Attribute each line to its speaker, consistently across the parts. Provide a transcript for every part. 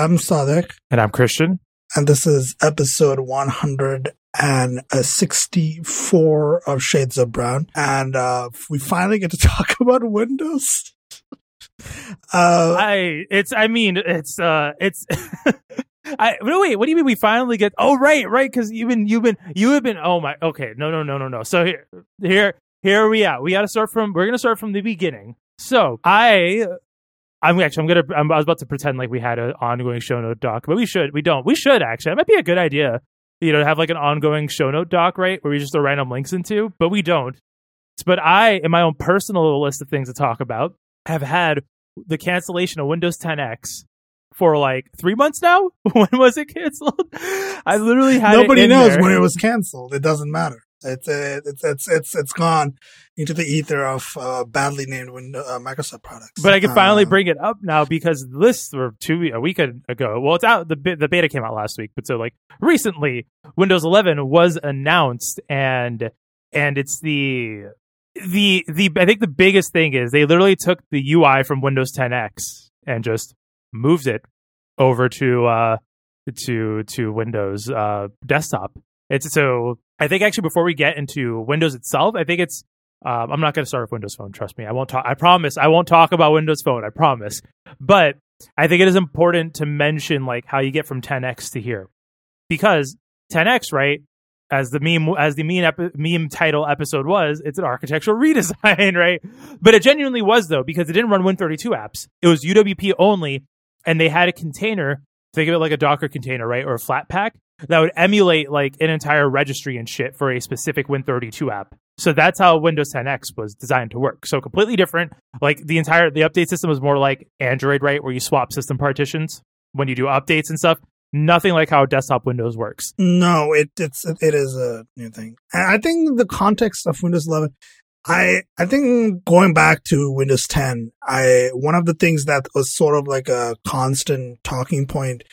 Speaker 1: I'm Sadek,
Speaker 2: And I'm Christian.
Speaker 1: and this is episode 164 of Shades of Brown. And uh, we finally get to talk about Windows. uh,
Speaker 2: I it's I mean it's uh it's I no wait what do you mean we finally get oh right right because you've been you've been you have been oh my okay no no no no no so here here here we are we got to start from we're gonna start from the beginning so I I'm actually I'm gonna I'm, I was about to pretend like we had an ongoing show note doc but we should we don't we should actually that might be a good idea you know to have like an ongoing show note doc right where we just throw random links into but we don't but I in my own personal list of things to talk about have had the cancellation of Windows 10X for like three months now. when was it canceled? I literally had it
Speaker 1: nobody knows
Speaker 2: there.
Speaker 1: when it was canceled. It doesn't matter. It's uh, it's it's it's it's gone into the ether of uh, badly named Windows, uh, Microsoft products.
Speaker 2: But I can finally
Speaker 1: Uh,
Speaker 2: bring it up now because this were two a week ago. Well, it's out. The the beta came out last week, but so like recently, Windows 11 was announced, and and it's the the the I think the biggest thing is they literally took the UI from Windows 10X and just moved it over to uh to to Windows uh desktop. It's so I think actually before we get into Windows itself, I think it's um, I'm not going to start with Windows Phone. Trust me, I won't talk. I promise, I won't talk about Windows Phone. I promise. But I think it is important to mention like how you get from 10x to here, because 10x, right? As the meme, as the meme epi- meme title episode was, it's an architectural redesign, right? But it genuinely was though, because it didn't run Win32 apps. It was UWP only, and they had a container. Think of it like a Docker container, right, or a Flatpak that would emulate like an entire registry and shit for a specific Win32 app. So that's how Windows 10X was designed to work. So completely different. Like the entire the update system was more like Android, right, where you swap system partitions when you do updates and stuff. Nothing like how desktop Windows works.
Speaker 1: No, it it's it is a new thing. I think the context of Windows 11, I I think going back to Windows 10, I one of the things that was sort of like a constant talking point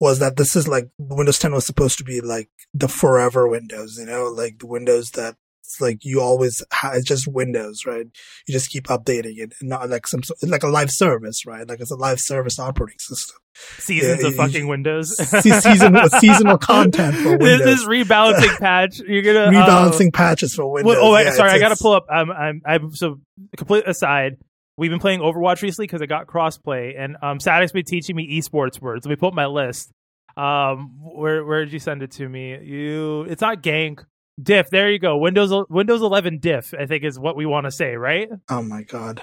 Speaker 1: was that this is like Windows 10 was supposed to be like the forever Windows, you know, like the Windows that it's like you always ha- it's just Windows, right? You just keep updating it, and not like some sort- like a live service, right? Like it's a live service operating system.
Speaker 2: Seasons
Speaker 1: Yeah,
Speaker 2: of
Speaker 1: you-
Speaker 2: fucking Windows.
Speaker 1: Se- seasonal seasonal content for
Speaker 2: This,
Speaker 1: Windows.
Speaker 2: this rebalancing patch. You're gonna uh,
Speaker 1: rebalancing patches for Windows.
Speaker 2: Well, oh,
Speaker 1: Yeah,
Speaker 2: sorry, I gotta pull up. I'm, I'm, I'm. So, complete aside, we've been playing Overwatch recently because I got crossplay, and um, Sadek's been teaching me esports words. Pull up my list. Um, where, where did you send it to me? You, it's not gank. Diff. There you go. Windows, Windows 11 diff. I think is what we want to say, right?
Speaker 1: Oh my god,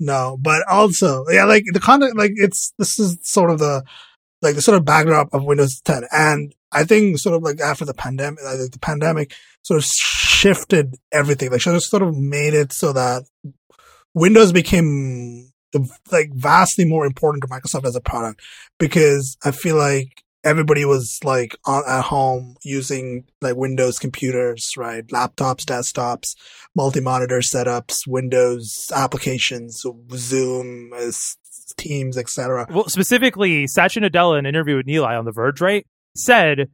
Speaker 1: no! But also, yeah, like the content, like it's this is sort of the like the sort of backdrop of Windows 10, and I think sort of like after the pandemic, like the pandemic sort of shifted everything. Like sort of made it so that Windows became like vastly more important to Microsoft as a product because I feel like everybody was like on, at home using like Windows computers, right? Laptops, desktops, multi-monitor setups, Windows applications, Zoom, Teams, etc.
Speaker 2: Well, specifically, Satya Nadella, in an interview with Nilay on The Verge, right, said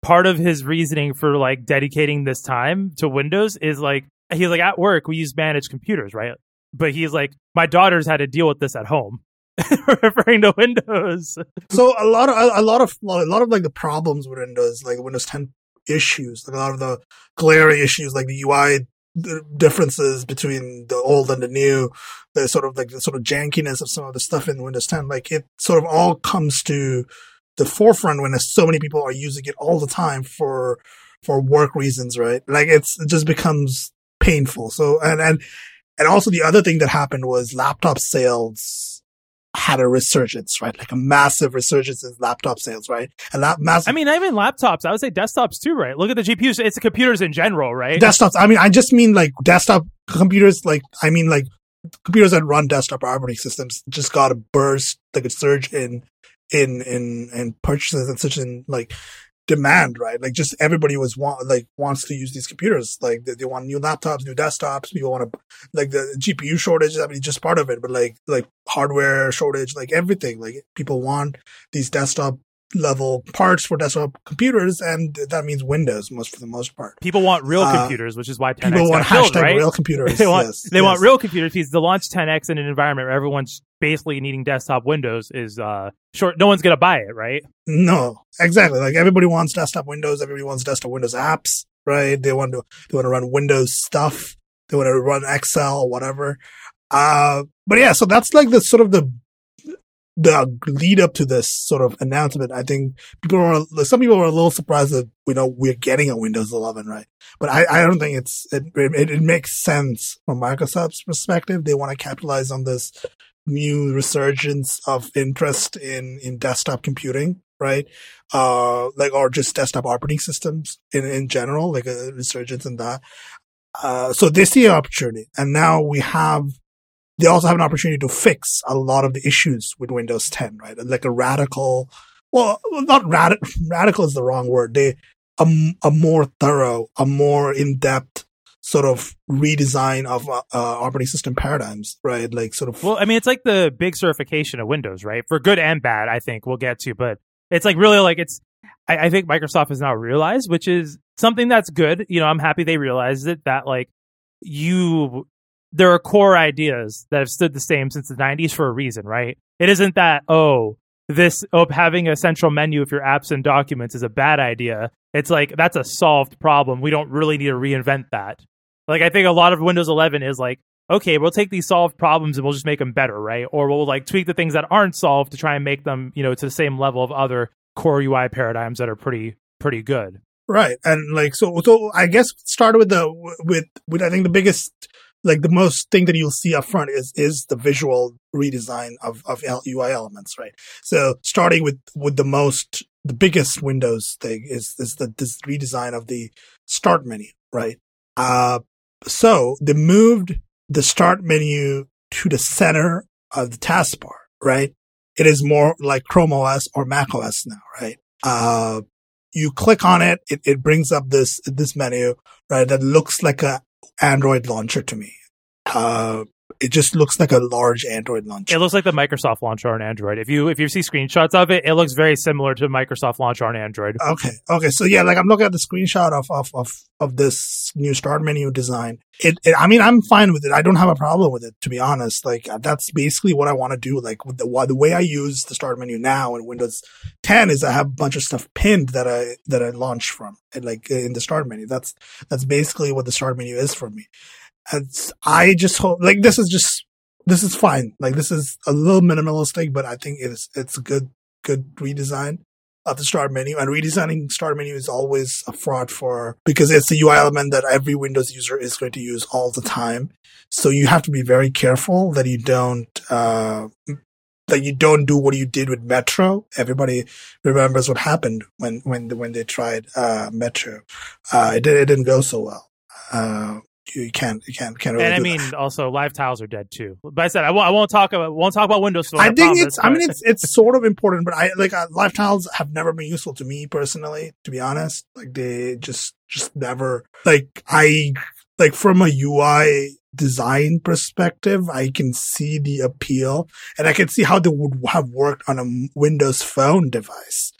Speaker 2: part of his reasoning for like dedicating this time to Windows is like he's like at work we use managed computers, right? But he's like, my daughters had to deal with this at home, referring to Windows.
Speaker 1: So a lot of a lot of a lot of like the problems with Windows, like Windows 10 issues, like a lot of the glaring issues, like the UI differences between the old and the new, the sort of like the sort of jankiness of some of the stuff in Windows 10, like it sort of all comes to the forefront when so many people are using it all the time for for work reasons, right? Like it's it just becomes painful. So and and and also the other thing that happened was laptop sales had a resurgence, right? Like a massive resurgence in laptop sales, right? And that massive
Speaker 2: I mean, not even laptops. I would say desktops too, right? Look at the GPUs. It's the computers in general, right?
Speaker 1: desktops. I mean, I just mean like desktop computers. Like I mean, like computers that run desktop operating systems just got a burst, like a surge in in in in purchases and such in like demand, right? Like just everybody was want like wants to use these computers. Like they, they want new laptops, new desktops. People want to like the GPU shortage. I mean, just part of it, but like like hardware shortage, like everything. Like people want these desktop level parts for desktop computers, and that means Windows most for the most part.
Speaker 2: People want real
Speaker 1: Uh,
Speaker 2: computers, which is why 10X
Speaker 1: People want
Speaker 2: killed,
Speaker 1: hashtag
Speaker 2: right?
Speaker 1: real computers.
Speaker 2: they want
Speaker 1: yes,
Speaker 2: they want real computers because to launch 10x in an environment where everyone's basically needing desktop Windows is uh short. No one's gonna buy it, right?
Speaker 1: No, exactly. Like everybody wants desktop Windows. Everybody wants desktop Windows apps, right? They want to they want to run Windows stuff. They want to run Excel, whatever. Uh, but yeah, so that's like the sort of the the lead up to this sort of announcement. I think people are some people are a little surprised that you know we're getting a Windows 11, right? But I, I don't think it's it, it it makes sense from Microsoft's perspective. They want to capitalize on this new resurgence of interest in in desktop computing right uh like or just desktop operating systems in in general like a resurgence in that uh so they see an opportunity and now we have they also have an opportunity to fix a lot of the issues with windows 10 right like a radical well not rad- radical is the wrong word they a, a more thorough a more in-depth sort of redesign of uh, uh, operating system paradigms, right? Like sort of.
Speaker 2: Well, I mean, it's like the big certification of Windows, right? For good and bad, I think we'll get to, but it's like really like it's. I, I think Microsoft has now realized, which is something that's good. You know, I'm happy they realized it. That like you, there are core ideas that have stood the same since the 90s for a reason, right? It isn't that oh this oh having a central menu of your apps and documents is a bad idea. It's like that's a solved problem. We don't really need to reinvent that. Like I think a lot of Windows 11 is like, okay, we'll take these solved problems and we'll just make them better, right? Or we'll like tweak the things that aren't solved to try and make them, you know, to the same level of other core UI paradigms that are pretty pretty good.
Speaker 1: Right, and like so, so I guess start with the with with I think the biggest like the most thing that you'll see up front is is the visual redesign of of UI elements, right? So starting with with the most the biggest Windows thing is is the this redesign of the start menu, right? Uh, so they moved the start menu to the center of the taskbar, right? It is more like Chrome OS or Mac OS now, right? Uh, you click on it, it, it brings up this, this menu, right? That looks like a Android launcher to me. Uh, it just looks like a large Android launcher.
Speaker 2: It looks like the Microsoft launcher on Android. If you if you see screenshots of it, it looks very similar to Microsoft launcher on Android.
Speaker 1: Okay. Okay. So yeah, like I'm looking at the screenshot of of of, of this new start menu design. It, it, I mean, I'm fine with it. I don't have a problem with it, to be honest. Like uh, that's basically what I want to do. Like with the the way I use the start menu now in Windows 10 is I have a bunch of stuff pinned that I that I launch from, and like in the start menu. That's that's basically what the start menu is for me. I just hope like this is just this is fine. Like this is a little minimalistic, but I think it's it's a good good redesign of the start menu. And redesigning start menu is always a fraud for because it's a UI element that every Windows user is going to use all the time. So you have to be very careful that you don't uh that you don't do what you did with Metro. Everybody remembers what happened when when when they tried uh Metro. Uh it, did, it didn't go so well. Uh you can't you can't can't really
Speaker 2: and I mean,
Speaker 1: that.
Speaker 2: also live tiles are dead too. But I said I won't, I won't talk about won't talk about Windows Store.
Speaker 1: I think
Speaker 2: promise,
Speaker 1: it's. I mean, it's it's sort of important, but I like uh, live tiles have never been useful to me personally. To be honest, like they just just never like I like from a UI design perspective, I can see the appeal, and I can see how they would have worked on a Windows Phone device.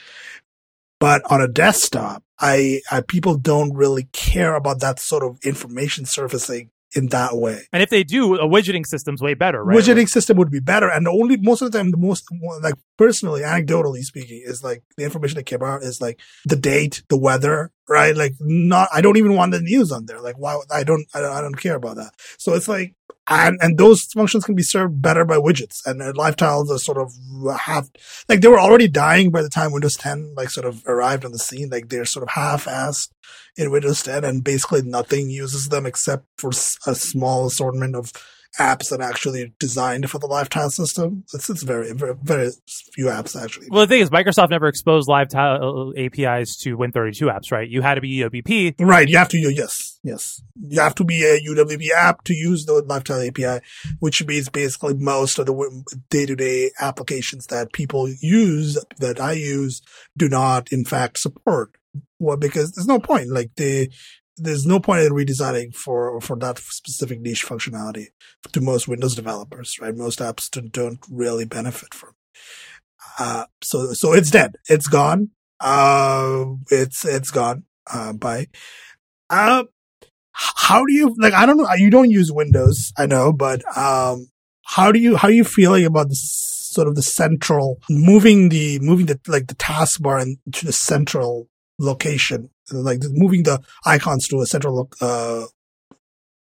Speaker 1: But on a desktop, I, I people don't really care about that sort of information surfacing in that way.
Speaker 2: and if they do, a widgeting system's way better, right?
Speaker 1: Widgeting system would be better, and the only most of the time, the most like personally, anecdotally speaking, is like the information that came out is like the date, the weather, right? Like not, I don't even want the news on there. Like why? I don't, I don't, I don't care about that. So it's like, and and those functions can be served better by widgets, and uh, live tiles are sort of half, like they were already dying by the time Windows 10 like sort of arrived on the scene. Like they're sort of half-assed in Windows 10, and basically nothing uses them except for a small assortment of apps that are actually designed for the live tile system. It's, it's very, very, very few apps actually.
Speaker 2: Well, the thing is, Microsoft never exposed live tile APIs to Win32 apps, right? You had to be UWP.
Speaker 1: Right, you have to yes, yes. You have to be a UWP app to use the live tile API, which means basically most of the day to day applications that people use, that I use, do not in fact support. Well, because there's no point. Like they, there's no point in redesigning for for that specific niche functionality to most Windows developers. Right, most apps don't, don't really benefit from. Uh, so so it's dead. It's gone. Uh, it's it's gone. Uh, by. Uh, how do you like? I don't know. You don't use Windows, I know, but um, how do you how are you feeling about this sort of the central moving the moving the like the taskbar into the central location, like moving the icons to a central uh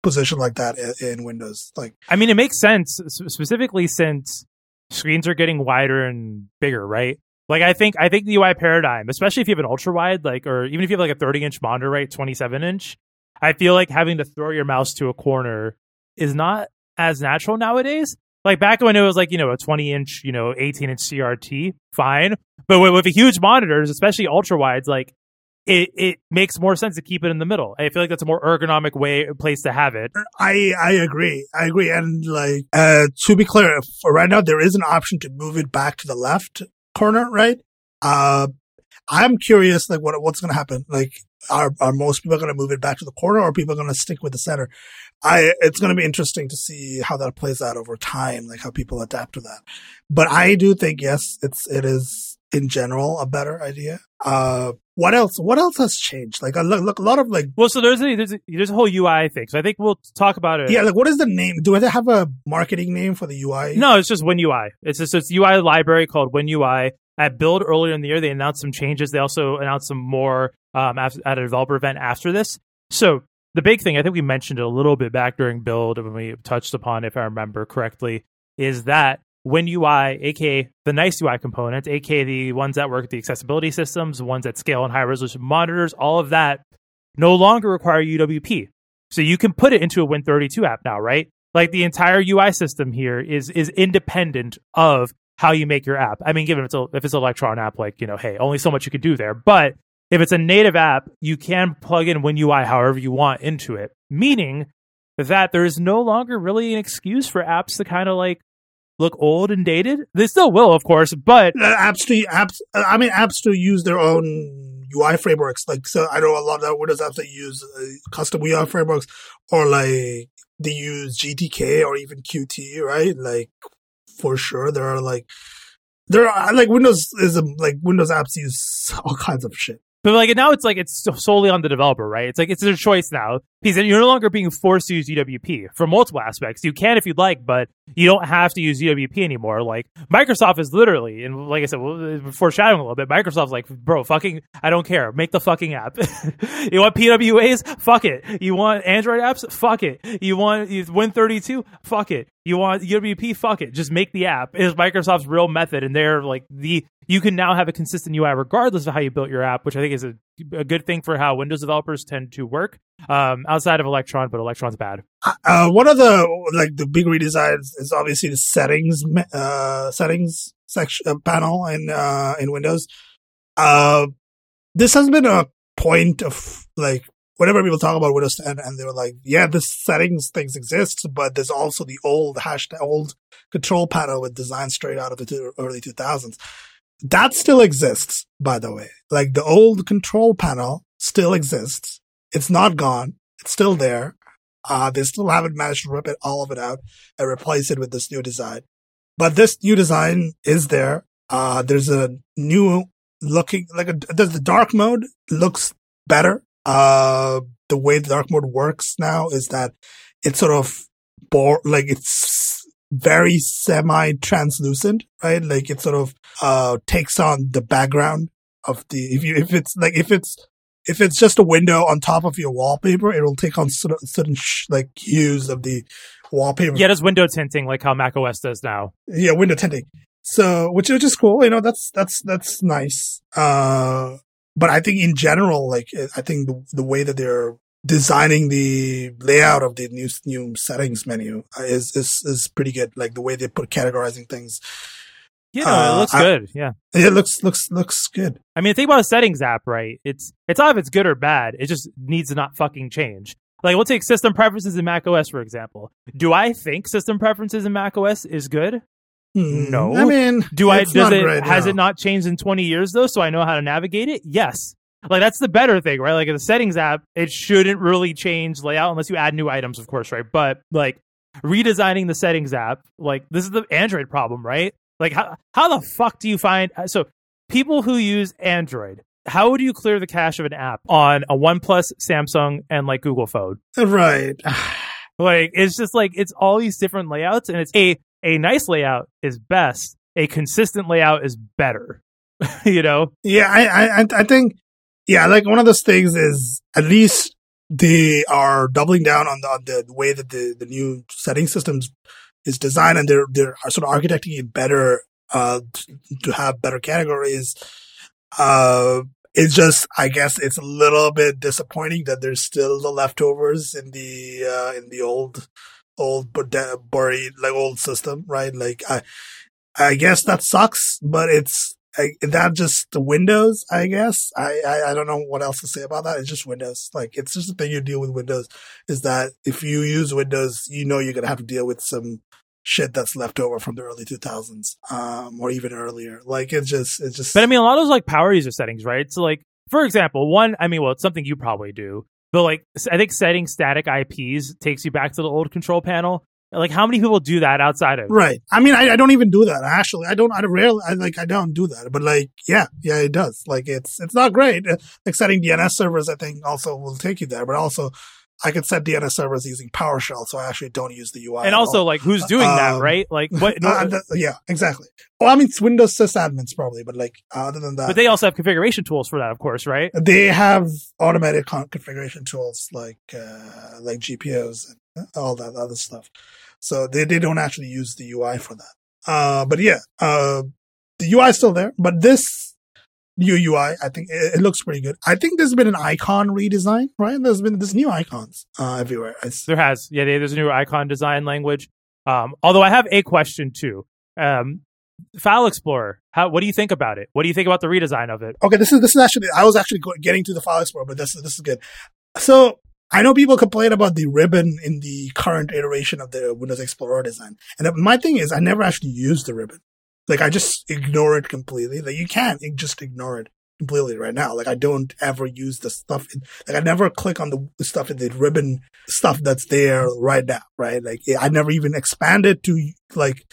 Speaker 1: position like that in, in Windows? Like,
Speaker 2: I mean, it makes sense specifically since screens are getting wider and bigger, right? Like I think I think the UI paradigm, especially if you have an ultra wide, like or even if you have like a 30 inch monitor, right, 27 inch, I feel like having to throw your mouse to a corner is not as natural nowadays. Like back when it was like, you know, a 20 inch, you know, 18 inch CRT, fine. But with, with a huge monitors, especially ultra wides, like it, it makes more sense to keep it in the middle. I feel like that's a more ergonomic way place to have it.
Speaker 1: I I agree. I agree. And like uh to be clear, for right now there is an option to move it back to the left corner, right? Uh I'm curious like what what's gonna happen. Like are are most people going to move it back to the corner, or are people going to stick with the center? I it's going to be interesting to see how that plays out over time, like how people adapt to that. But I do think yes, it's it is in general a better idea. Uh, what else? What else has changed? Like, a, look, a lot of like.
Speaker 2: Well, so there's a, there's a, there's a whole UI thing. So I think we'll talk about it.
Speaker 1: Yeah, like what is the name? Do they have a marketing name for the UI?
Speaker 2: No, it's just WinUI. It's just it's UI library called WinUI. At Build earlier in the year, they announced some changes. They also announced some more um, at a developer event after this. So the big thing, I think we mentioned it a little bit back during Build when we touched upon, if I remember correctly, is that WinUI, aka the nice UI component, aka the ones that work with the accessibility systems, ones that scale on high resolution monitors, all of that no longer require UWP. So you can put it into a Win32 app now, right? Like the entire UI system here is is independent of how you make your app. I mean, given it's a, if it's an Electron app, like you know, hey, only so much you could do there. But if it's a native app, you can plug in WinUI however you want into it, meaning that there is no longer really an excuse for apps to kind of like look old and dated. They still will, of course, but
Speaker 1: uh, apps to apps. Uh, I mean, apps to use their own UI frameworks. Like, so I know a lot of Windows apps that use uh, custom UI frameworks, or like they use GTK or even Qt, right? Like, for sure, there are like there are like Windows is a, like Windows apps use all kinds of shit.
Speaker 2: But like now it's like it's solely on the developer, right? It's like it's their choice now because you're no longer being forced to use UWP for multiple aspects. You can if you'd like, but you don't have to use UWP anymore. Like Microsoft is literally, and like I said, well, uh, foreshadowing a little bit, Microsoft's like, bro, fucking, I don't care. Make the fucking app. you want PWAs? Fuck it. You want Android apps? Fuck it. You want Win32? Fuck it. You want UWP? Fuck it. Just make the app. Is Microsoft's real method, and they're like the you can now have a consistent UI regardless of how you built your app, which I think is a, a good thing for how Windows developers tend to work um, outside of Electron, but Electron's bad.
Speaker 1: Uh, one of the like the big redesigns is obviously the settings uh, settings section uh, panel in uh, in Windows. Uh, this has been a point of like whenever people talk about Windows 10 and they were like, yeah, this settings things exist, but there's also the old hashtag old control panel with design straight out of the early 2000s. That still exists, by the way. Like the old control panel still exists. It's not gone. It's still there. Uh, they still haven't managed to rip it, all of it out and replace it with this new design. But this new design is there. Uh, there's a new looking, like a, the dark mode looks better. Uh, the way the dark mode works now is that it's sort of bore, like it's very semi translucent, right? Like it sort of, uh, takes on the background of the, if you, if it's like, if it's, if it's just a window on top of your wallpaper, it'll take on certain, certain sh- like hues of the wallpaper.
Speaker 2: Yeah, it is window tinting like how Mac OS does now.
Speaker 1: Yeah, window tinting. So, which, which is cool. You know, that's, that's, that's nice. Uh, but I think in general, like, I think the, the way that they're designing the layout of the new new settings menu is is is pretty good. Like the way they put categorizing things.
Speaker 2: Yeah, uh, it looks I, good. Yeah,
Speaker 1: it looks looks looks good.
Speaker 2: I mean, think about a settings app, right? It's it's not if it's good or bad. It just needs to not fucking change. Like we'll take system preferences in Mac OS for example. Do I think system preferences in Mac OS is good?
Speaker 1: Hmm.
Speaker 2: No.
Speaker 1: I mean,
Speaker 2: do I? Does it? Has it not changed in twenty years though? So I know how to navigate it. Yes. Like that's the better thing, right? Like in the settings app, it shouldn't really change layout unless you add new items, of course, right? But like redesigning the settings app, like this is the Android problem, right? Like how how the fuck do you find uh, so people who use Android? How would you clear the cache of an app on a OnePlus, Samsung, and like Google phone?
Speaker 1: Uh, right.
Speaker 2: Like it's just like it's all these different layouts, and it's a a nice layout is best. A consistent layout is better. you know?
Speaker 1: Yeah, I, I I think yeah, like one of those things is at least they are doubling down on the, on the way that the, the new setting systems is designed and they're they're sort of architecting it better uh to, have better categories. Uh it's just I guess it's a little bit disappointing that there's still the leftovers in the uh in the old old like old system, right? Like I I guess that sucks, but it's I, that just the Windows, I guess. I, I, I don't know what else to say about that. It's just Windows. Like it's just the thing you deal with Windows is that if you use Windows, you know you're gonna have to deal with some shit that's left over from the early 2000s, um, or even earlier. Like it's just it's just.
Speaker 2: But I mean, a lot of those like power user settings, right? So like, for example, one, I mean, well, it's something you probably do. But like, I think setting static IPs takes you back to the old control panel. Like, how many people do that outside of?
Speaker 1: Right. I mean, I, I don't even do that. Actually, I don't. I rarely. I like. I don't do that. But like, yeah, yeah, it does. Like, it's it's not great. Uh, like setting DNS servers, I think also will take you there. But also, I could set DNS servers using PowerShell, so I actually don't use the UI.
Speaker 2: And also, like, who's doing um, that, right? Like, what?
Speaker 1: No, uh, yeah, exactly. Well, I mean, it's Windows sysadmins probably, but like, other than that,
Speaker 2: but they also have configuration tools for that, of course, right?
Speaker 1: They have automated con- configuration tools like uh, like GPOs and all that other stuff. So they, they don't actually use the UI for that. Uh, but yeah, uh, the UI is still there, but this new UI, I think it, it, looks pretty good. I think there's been an icon redesign, right? There's been there's new icons uh, everywhere.
Speaker 2: there has, yeah. There's a new icon design language. Um, although I have a question too. Um, File Explorer, how what do you think about it? What do you think about the redesign of it?
Speaker 1: Okay, this is this is actually I was actually getting to the File Explorer, but this this is good. So I know people complain about the ribbon in the current iteration of the Windows Explorer design. And my thing is, I never actually use the ribbon. Like, I just ignore it completely. Like, you can't just ignore it completely right now. Like, I don't ever use the stuff. In, like, I never click on the stuff in the ribbon stuff that's there right now, right? Like, I never even expand it to, like,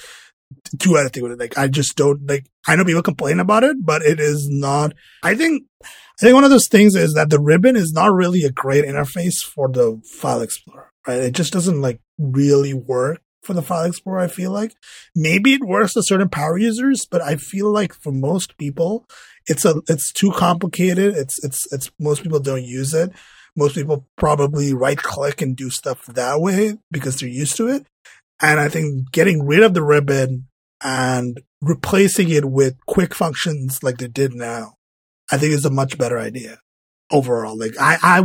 Speaker 1: do anything with it. Like, I just don't, like, I know people complain about it, but it is not, I think, I think one of those things is that the ribbon is not really a great interface for the file explorer, right? It just doesn't like really work for the file explorer. I feel like maybe it works for certain power users, but I feel like for most people, it's a, it's too complicated. It's, it's, it's, most people don't use it. Most people probably right click and do stuff that way because they're used to it. And I think getting rid of the ribbon and replacing it with quick functions like they did now I think it's a much better idea overall. Like I, I,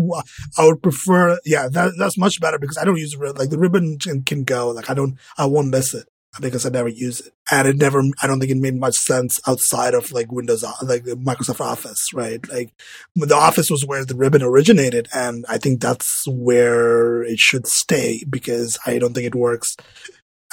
Speaker 1: I would prefer, yeah, that, that's much better because I don't use. Like the ribbon can, can go. Like I don't, I won't miss it because I never use it. And it never, I don't think it made much sense outside of like Windows, uh, like Microsoft Office, right? Like the Office was where the ribbon originated. And I think that's where it should stay because I don't think it works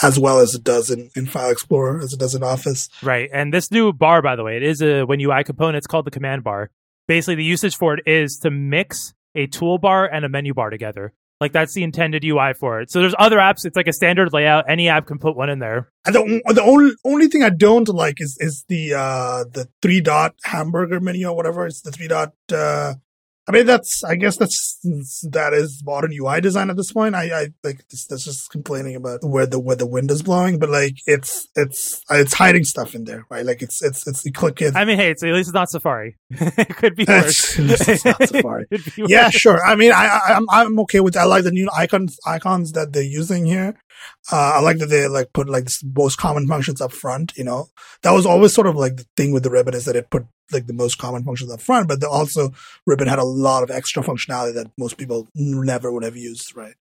Speaker 1: as well as it does in, in File Explorer, as it does in Office.
Speaker 2: Right. And this new bar, by the way, it is a WinUI component, it's called the command bar. Basically, the usage for it is to mix a toolbar and a menu bar together. Like that's the intended UI for it. So there's other apps. It's like a standard layout. Any app can put one in there.
Speaker 1: And the the only only thing I don't like is is the uh the three dot hamburger menu or whatever. It's the three dot uh I mean, that's, I guess that's, that is modern UI design at this point. I, I like, that's just complaining about where the, where the wind is blowing, but like, it's, it's, it's hiding stuff in there, right? Like, it's, it's, it's, you click it.
Speaker 2: I mean, hey, it's, at least it's not Safari. it could be worse.
Speaker 1: it's, not Safari. yeah, sure. I mean, I, I, I'm, I'm okay with, I like the new icons, icons that they're using here. Uh, I like that they like put like the most common functions up front, you know, that was always sort of like the thing with the ribbon is that it put like the most common functions up front, but also ribbon had a lot of extra functionality that most people never would have used, right?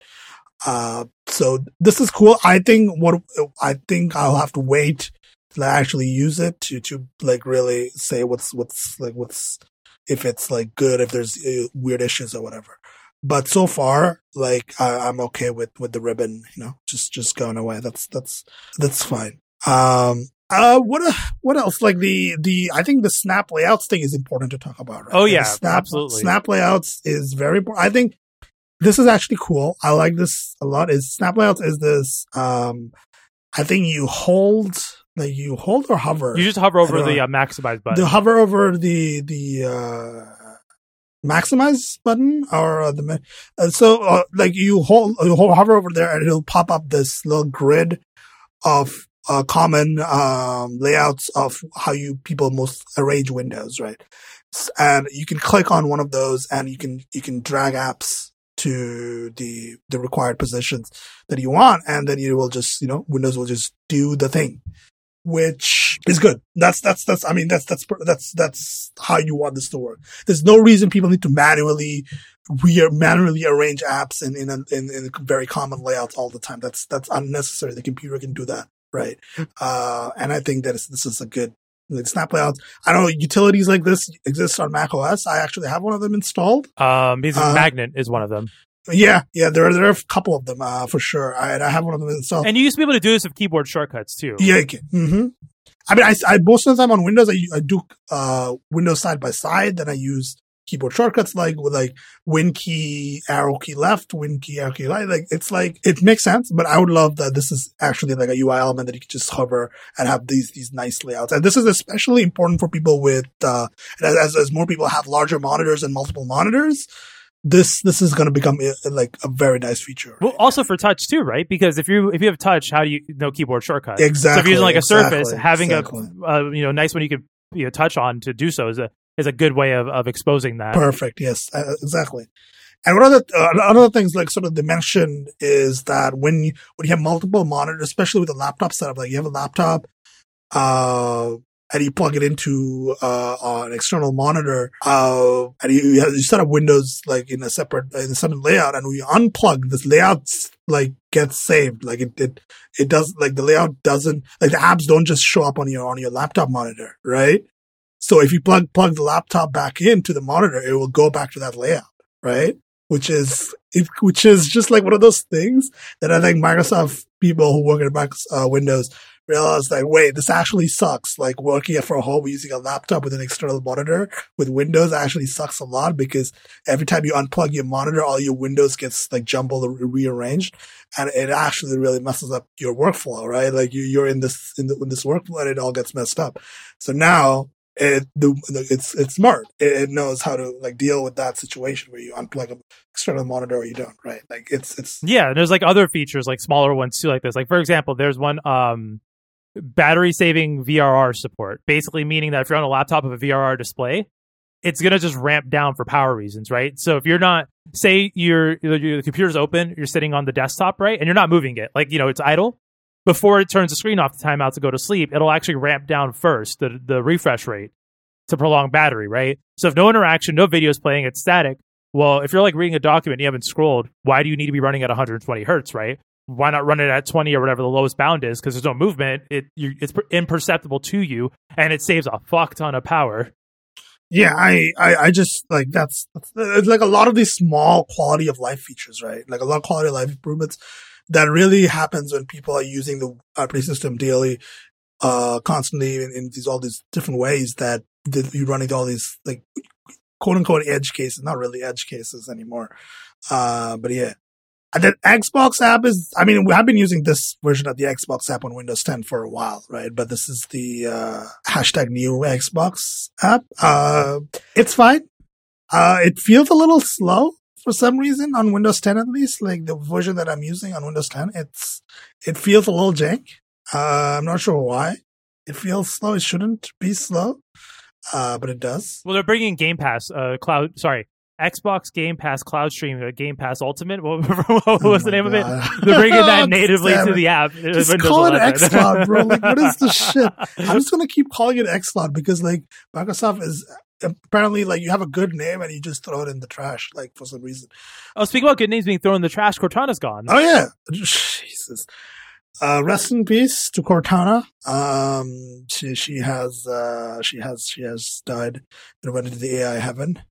Speaker 1: Uh, so this is cool. I think what, I think I'll have to wait to actually use it to, to like really say what's, what's like, what's, if it's like good, if there's uh, weird issues or whatever. But so far, like I, am okay with with the ribbon, you know, just just going away. That's that's that's fine. Um, uh, what uh, what else? Like the the I think the snap layouts thing is important to talk about. Right?
Speaker 2: Oh yeah,
Speaker 1: snap,
Speaker 2: absolutely.
Speaker 1: Snap layouts is very important. I think this is actually cool. I like this a lot. Is snap layouts is this? Um, I think you hold Like you hold or hover.
Speaker 2: You just hover over the uh, maximize button.
Speaker 1: the hover over the the uh maximize button or uh, the uh, so uh, like you hold you hold hover over there and it'll pop up this little grid of uh, common um layouts of how you people most arrange windows right and you can click on one of those and you can you can drag apps to the the required positions that you want and then you will just you know windows will just do the thing which is good. That's that's that's. I mean, that's that's that's that's how you want this to work. There's no reason people need to manually re- manually arrange apps in in, a, in in very common layouts all the time. That's that's unnecessary. The computer can do that, right? Uh, and I think that is, this is a good. Snap layouts. I know utilities like this exist on Mac OS. I actually have one of them installed.
Speaker 2: um,
Speaker 1: Uh,
Speaker 2: Magnet is one of them.
Speaker 1: Yeah, yeah, there are, there are a couple of them uh, for sure. I, I have one of them installed.
Speaker 2: And you used to be able to do this with keyboard shortcuts too.
Speaker 1: Yeah, you can. hmm I mean, I, I most of the time on Windows, I, I do uh, Windows side by side. Then I use keyboard shortcuts like with like Win key, arrow key left, Win key, arrow key right. Like it's like it makes sense. But I would love that this is actually like a UI element that you can just hover and have these these nice layouts. And this is especially important for people with uh, as as- more people have larger monitors and multiple monitors. This this is going to become uh, like a very nice feature.
Speaker 2: Well, also for touch too, right? Because if you if you have touch, how do you know keyboard shortcut?
Speaker 1: Exactly.
Speaker 2: So if you're using like a
Speaker 1: exactly,
Speaker 2: Surface, having
Speaker 1: exactly.
Speaker 2: a uh, you know nice one you could you know touch on to do so is a is a good way of, of exposing that.
Speaker 1: Perfect. Yes, uh, exactly. And one of the uh, another things like sort of mentioned is that when you when you have multiple monitors, especially with a laptop setup, like you have a laptop, uh, and you plug it into uh, an external monitor, uh, and you, you, set up Windows like in a separate in a certain layout, and you unplug, this layout like gets saved. Like it, it it does like the layout doesn't like the apps don't just show up on your on your laptop monitor, right? So if you plug plug the laptop back into the monitor, it will go back to that layout, right? Which is it, which is just like one of those things that I think Microsoft people who work at Mac, uh, Windows realize like, wait, this actually sucks. Like working from home using a laptop with an external monitor with Windows actually sucks a lot because every time you unplug your monitor, all your Windows gets like jumbled or re- rearranged, and it actually really messes up your workflow, right? Like you, you're in this in, the, in this workflow and it all gets messed up. So now it the, it's it's smart. It, it knows how to like deal with that situation where you unplug an external monitor or you don't, right? Like it's it's
Speaker 2: Yeah, and there's like other features, like smaller ones too, like this. Like for example, there's one um battery saving VRR support, basically meaning that if you're on a laptop with a VRR display, it's gonna just ramp down for power reasons, right? So if you're not, say you're, your computer's open, you're sitting on the desktop, right, and you're not moving it, like you know it's idle. Before it turns the screen off the timeout to go to sleep, it'll actually ramp down first the the refresh rate to prolong battery, right? So if no interaction, no video is playing, it's static. Well, if you're like reading a document and you haven't scrolled, why do you need to be running at 120 hertz, right? Why not run it at 20 or whatever the lowest bound is? Because there's no movement. It it's imperceptible to you, and it saves a fuck ton of power.
Speaker 1: Yeah. I I, I just like that's, that's it's like a lot of these small quality of life features, right? Like a lot of quality of life improvements that really happens when people are using the operating system daily, uh, constantly in, in these all these different ways that, you run into all these like quote unquote edge cases, not really edge cases anymore. Uh, but yeah. Then Xbox app is, I mean, we have been using this version of the Xbox app on Windows 10 for a while, right? But this is the, uh, hashtag new Xbox app. Uh, it's fine. Uh, it feels a little slow for some reason on Windows 10 at least. Like the version that I'm using on Windows 10, it's, it feels a little jank. Uh, I'm not sure why. It feels slow. It shouldn't be slow. Uh, but it does.
Speaker 2: Well, they're bringing Game Pass, uh, cloud. Sorry, Xbox Game Pass Cloud Stream, uh, Game Pass Ultimate. What, what was
Speaker 1: Oh
Speaker 2: the name of it? They're bringing that natively to the app.
Speaker 1: Just
Speaker 2: Windows
Speaker 1: call it
Speaker 2: 11.
Speaker 1: xCloud, bro. Like, what is this shit? I'm just gonna keep calling it xCloud because, like, Microsoft is apparently like you have a good name and you just throw it in the trash, like for some reason.
Speaker 2: oh, speaking about good names being thrown in the trash, Cortana's gone.
Speaker 1: Oh yeah, Jesus. Uh, rest in peace to Cortana. Um, she she has uh she has she has died and went into the AI heaven.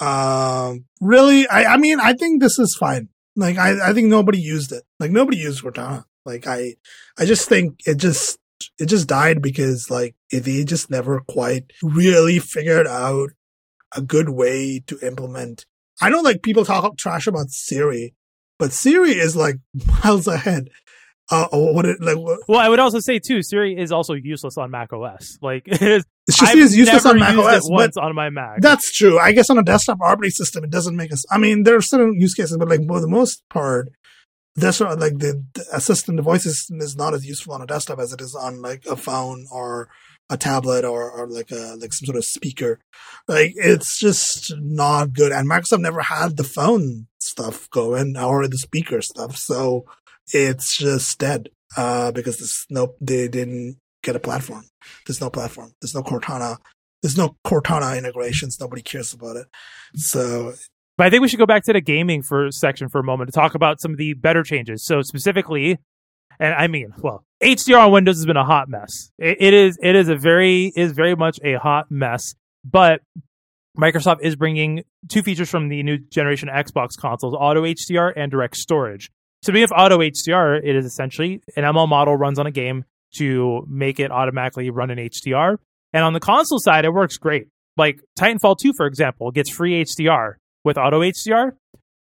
Speaker 1: Um, really, I I mean I think this is fine. Like I I think nobody used it. Like nobody used Cortana. Like I I just think it just it just died because like they just never quite really figured out a good way to implement. I know like people talk trash about Siri, but Siri is like miles ahead. Uh, oh, what it like? What,
Speaker 2: Well, I would also say too, Siri is also useless on Mac OS. Like it is,
Speaker 1: it's just
Speaker 2: I've
Speaker 1: useless
Speaker 2: never
Speaker 1: on Mac OS,
Speaker 2: once on my Mac.
Speaker 1: That's true. I guess on a desktop operating system, it doesn't make us. I mean, there are certain use cases, but like for the most part, that's what, like the, the assistant, the voice assistant is not as useful on a desktop as it is on like a phone or a tablet or, or like a like some sort of speaker. Like it's just not good. And Microsoft never had the phone stuff going or the speaker stuff, so it's just dead. Uh, because there's no, they didn't get a platform. There's no platform. There's no Cortana there's no Cortana integrations. Nobody cares about it. So
Speaker 2: But I think we should go back to the gaming for section for a moment to talk about some of the better changes. So specifically, and I mean, well, HDR on Windows has been a hot mess. It, it is it is a very is very much a hot mess. But Microsoft is bringing two features from the new generation Xbox consoles: Auto HDR and Direct Storage. So being of Auto HDR, it is essentially an ML model runs on a game to make it automatically run in HDR. And on the console side, it works great. Like Titanfall 2, for example, gets free HDR with auto HDR.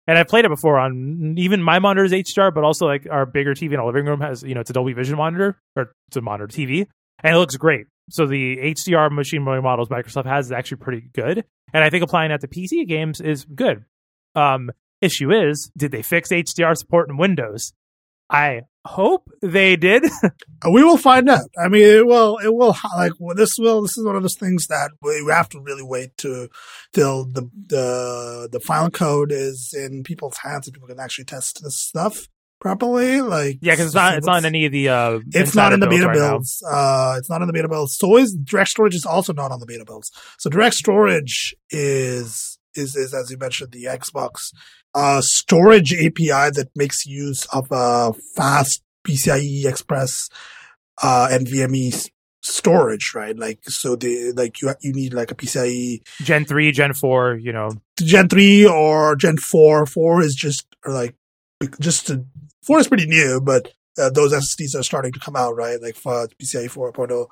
Speaker 2: And I've played it before on even my monitor is HDR, but also like our bigger TV in our living room has, you know, it's a Dolby Vision monitor or it's a monitor TV and it looks great. So the HDR machine learning models Microsoft has is actually pretty good. And I think applying that to PC games is good. Um, issue is, did they fix HDR support in Windows? I hope they did.
Speaker 1: we will find out. I mean, it will, it will, like, well, this will, this is one of those things that we have to really wait to, till the, the, the final code is in people's hands and people can actually test this stuff properly. Like,
Speaker 2: yeah, because it's not, it's not in any of the, uh,
Speaker 1: it's not in the beta
Speaker 2: right
Speaker 1: builds. Uh, it's not in the beta builds. So is direct storage is also not on the beta builds. So direct storage is, is, is as you mentioned, the Xbox uh, storage API that makes use of a fast PCIe Express uh, NVMe s- storage, right? Like so, the like you you need like a PCIe
Speaker 2: Gen 3, Gen 4, you know.
Speaker 1: Gen three or Gen four. Four is just or like just a, four is pretty new, but uh, those SSDs are starting to come out, right? Like for PCIe 4.0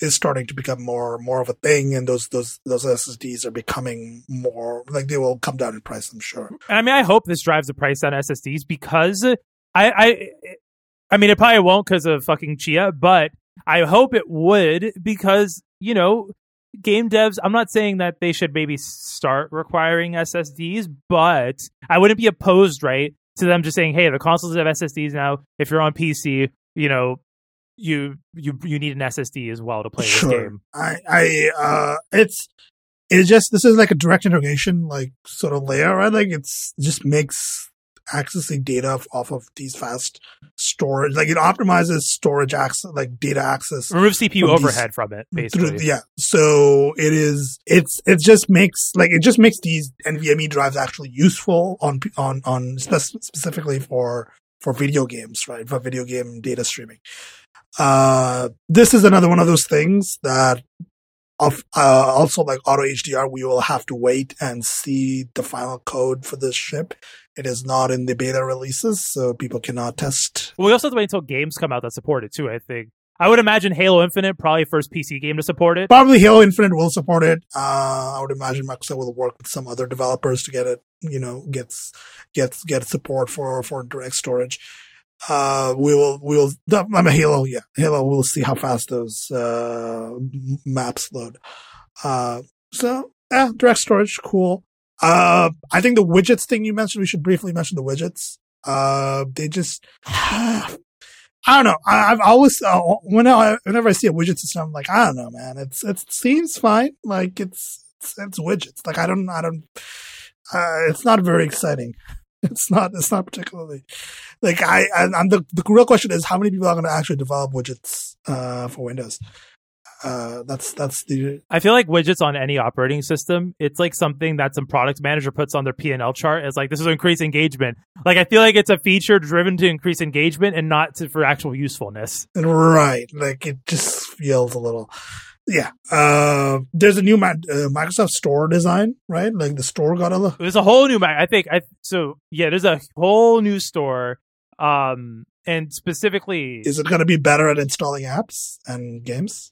Speaker 1: is starting to become more more of a thing, and those those those SSDs are becoming more like they will come down in price. I'm sure.
Speaker 2: I mean, I hope this drives the price down SSDs because I, I, I mean, it probably won't because of fucking Chia, but I hope it would because you know, game devs. I'm not saying that they should maybe start requiring SSDs, but I wouldn't be opposed, right, to them just saying, hey, the consoles have SSDs now. If you're on PC, you know. You you you need an SSD as well to play
Speaker 1: sure.
Speaker 2: this game.
Speaker 1: I I uh, it's it's just this is like a direct integration like sort of layer, right? Like it's just makes accessing data off of these fast storage like it optimizes storage access like data access
Speaker 2: Remove CPU
Speaker 1: From these-
Speaker 2: overhead from it, basically.
Speaker 1: through, yeah so it is it's it just makes like it just makes these nvme drives actually useful on on on spec- specifically for for video games right for video game data streaming uh this is another one of those things that of uh, also like auto HDR, we will have to wait and see the final code for this ship. It is not in the beta releases, so people cannot test.
Speaker 2: Well, we also have to wait until games come out that support it too. I think. I would imagine Halo Infinite probably first PC game to support it.
Speaker 1: Probably Halo Infinite will support it. Uh, I would imagine Microsoft will work with some other developers to get it. You know, gets gets get support for for direct storage. Uh, we will we will. I'm a Halo. Yeah, Halo. We'll see how fast those uh maps load. Uh, so yeah, direct storage, cool. Uh, I think the widgets thing you mentioned, we should briefly mention the widgets. Uh, they just, I don't know. I, I've always, uh, when I, whenever I see a widget system, I'm like, I don't know, man. It's, it seems fine. Like it's, it's, it's widgets. Like I don't, I don't, uh, it's not very exciting. It's not, it's not particularly like I, I'm the, the real question is how many people are going to actually develop widgets, uh, for Windows? Uh, that's, that's the,
Speaker 2: I feel like widgets on any operating system, it's like something that some product manager puts on their P and L chart as like this will increase engagement. Like I feel like it's a feature driven to increase engagement and not to, for actual usefulness.
Speaker 1: Right. Like it just feels a little. Yeah. Uh, there's a new Ma- uh, Microsoft Store design, right? Like the store got a.
Speaker 2: There's a whole new Mac. I think I so yeah. There's a whole new store, um, and specifically
Speaker 1: Is it going to be better at installing apps and games?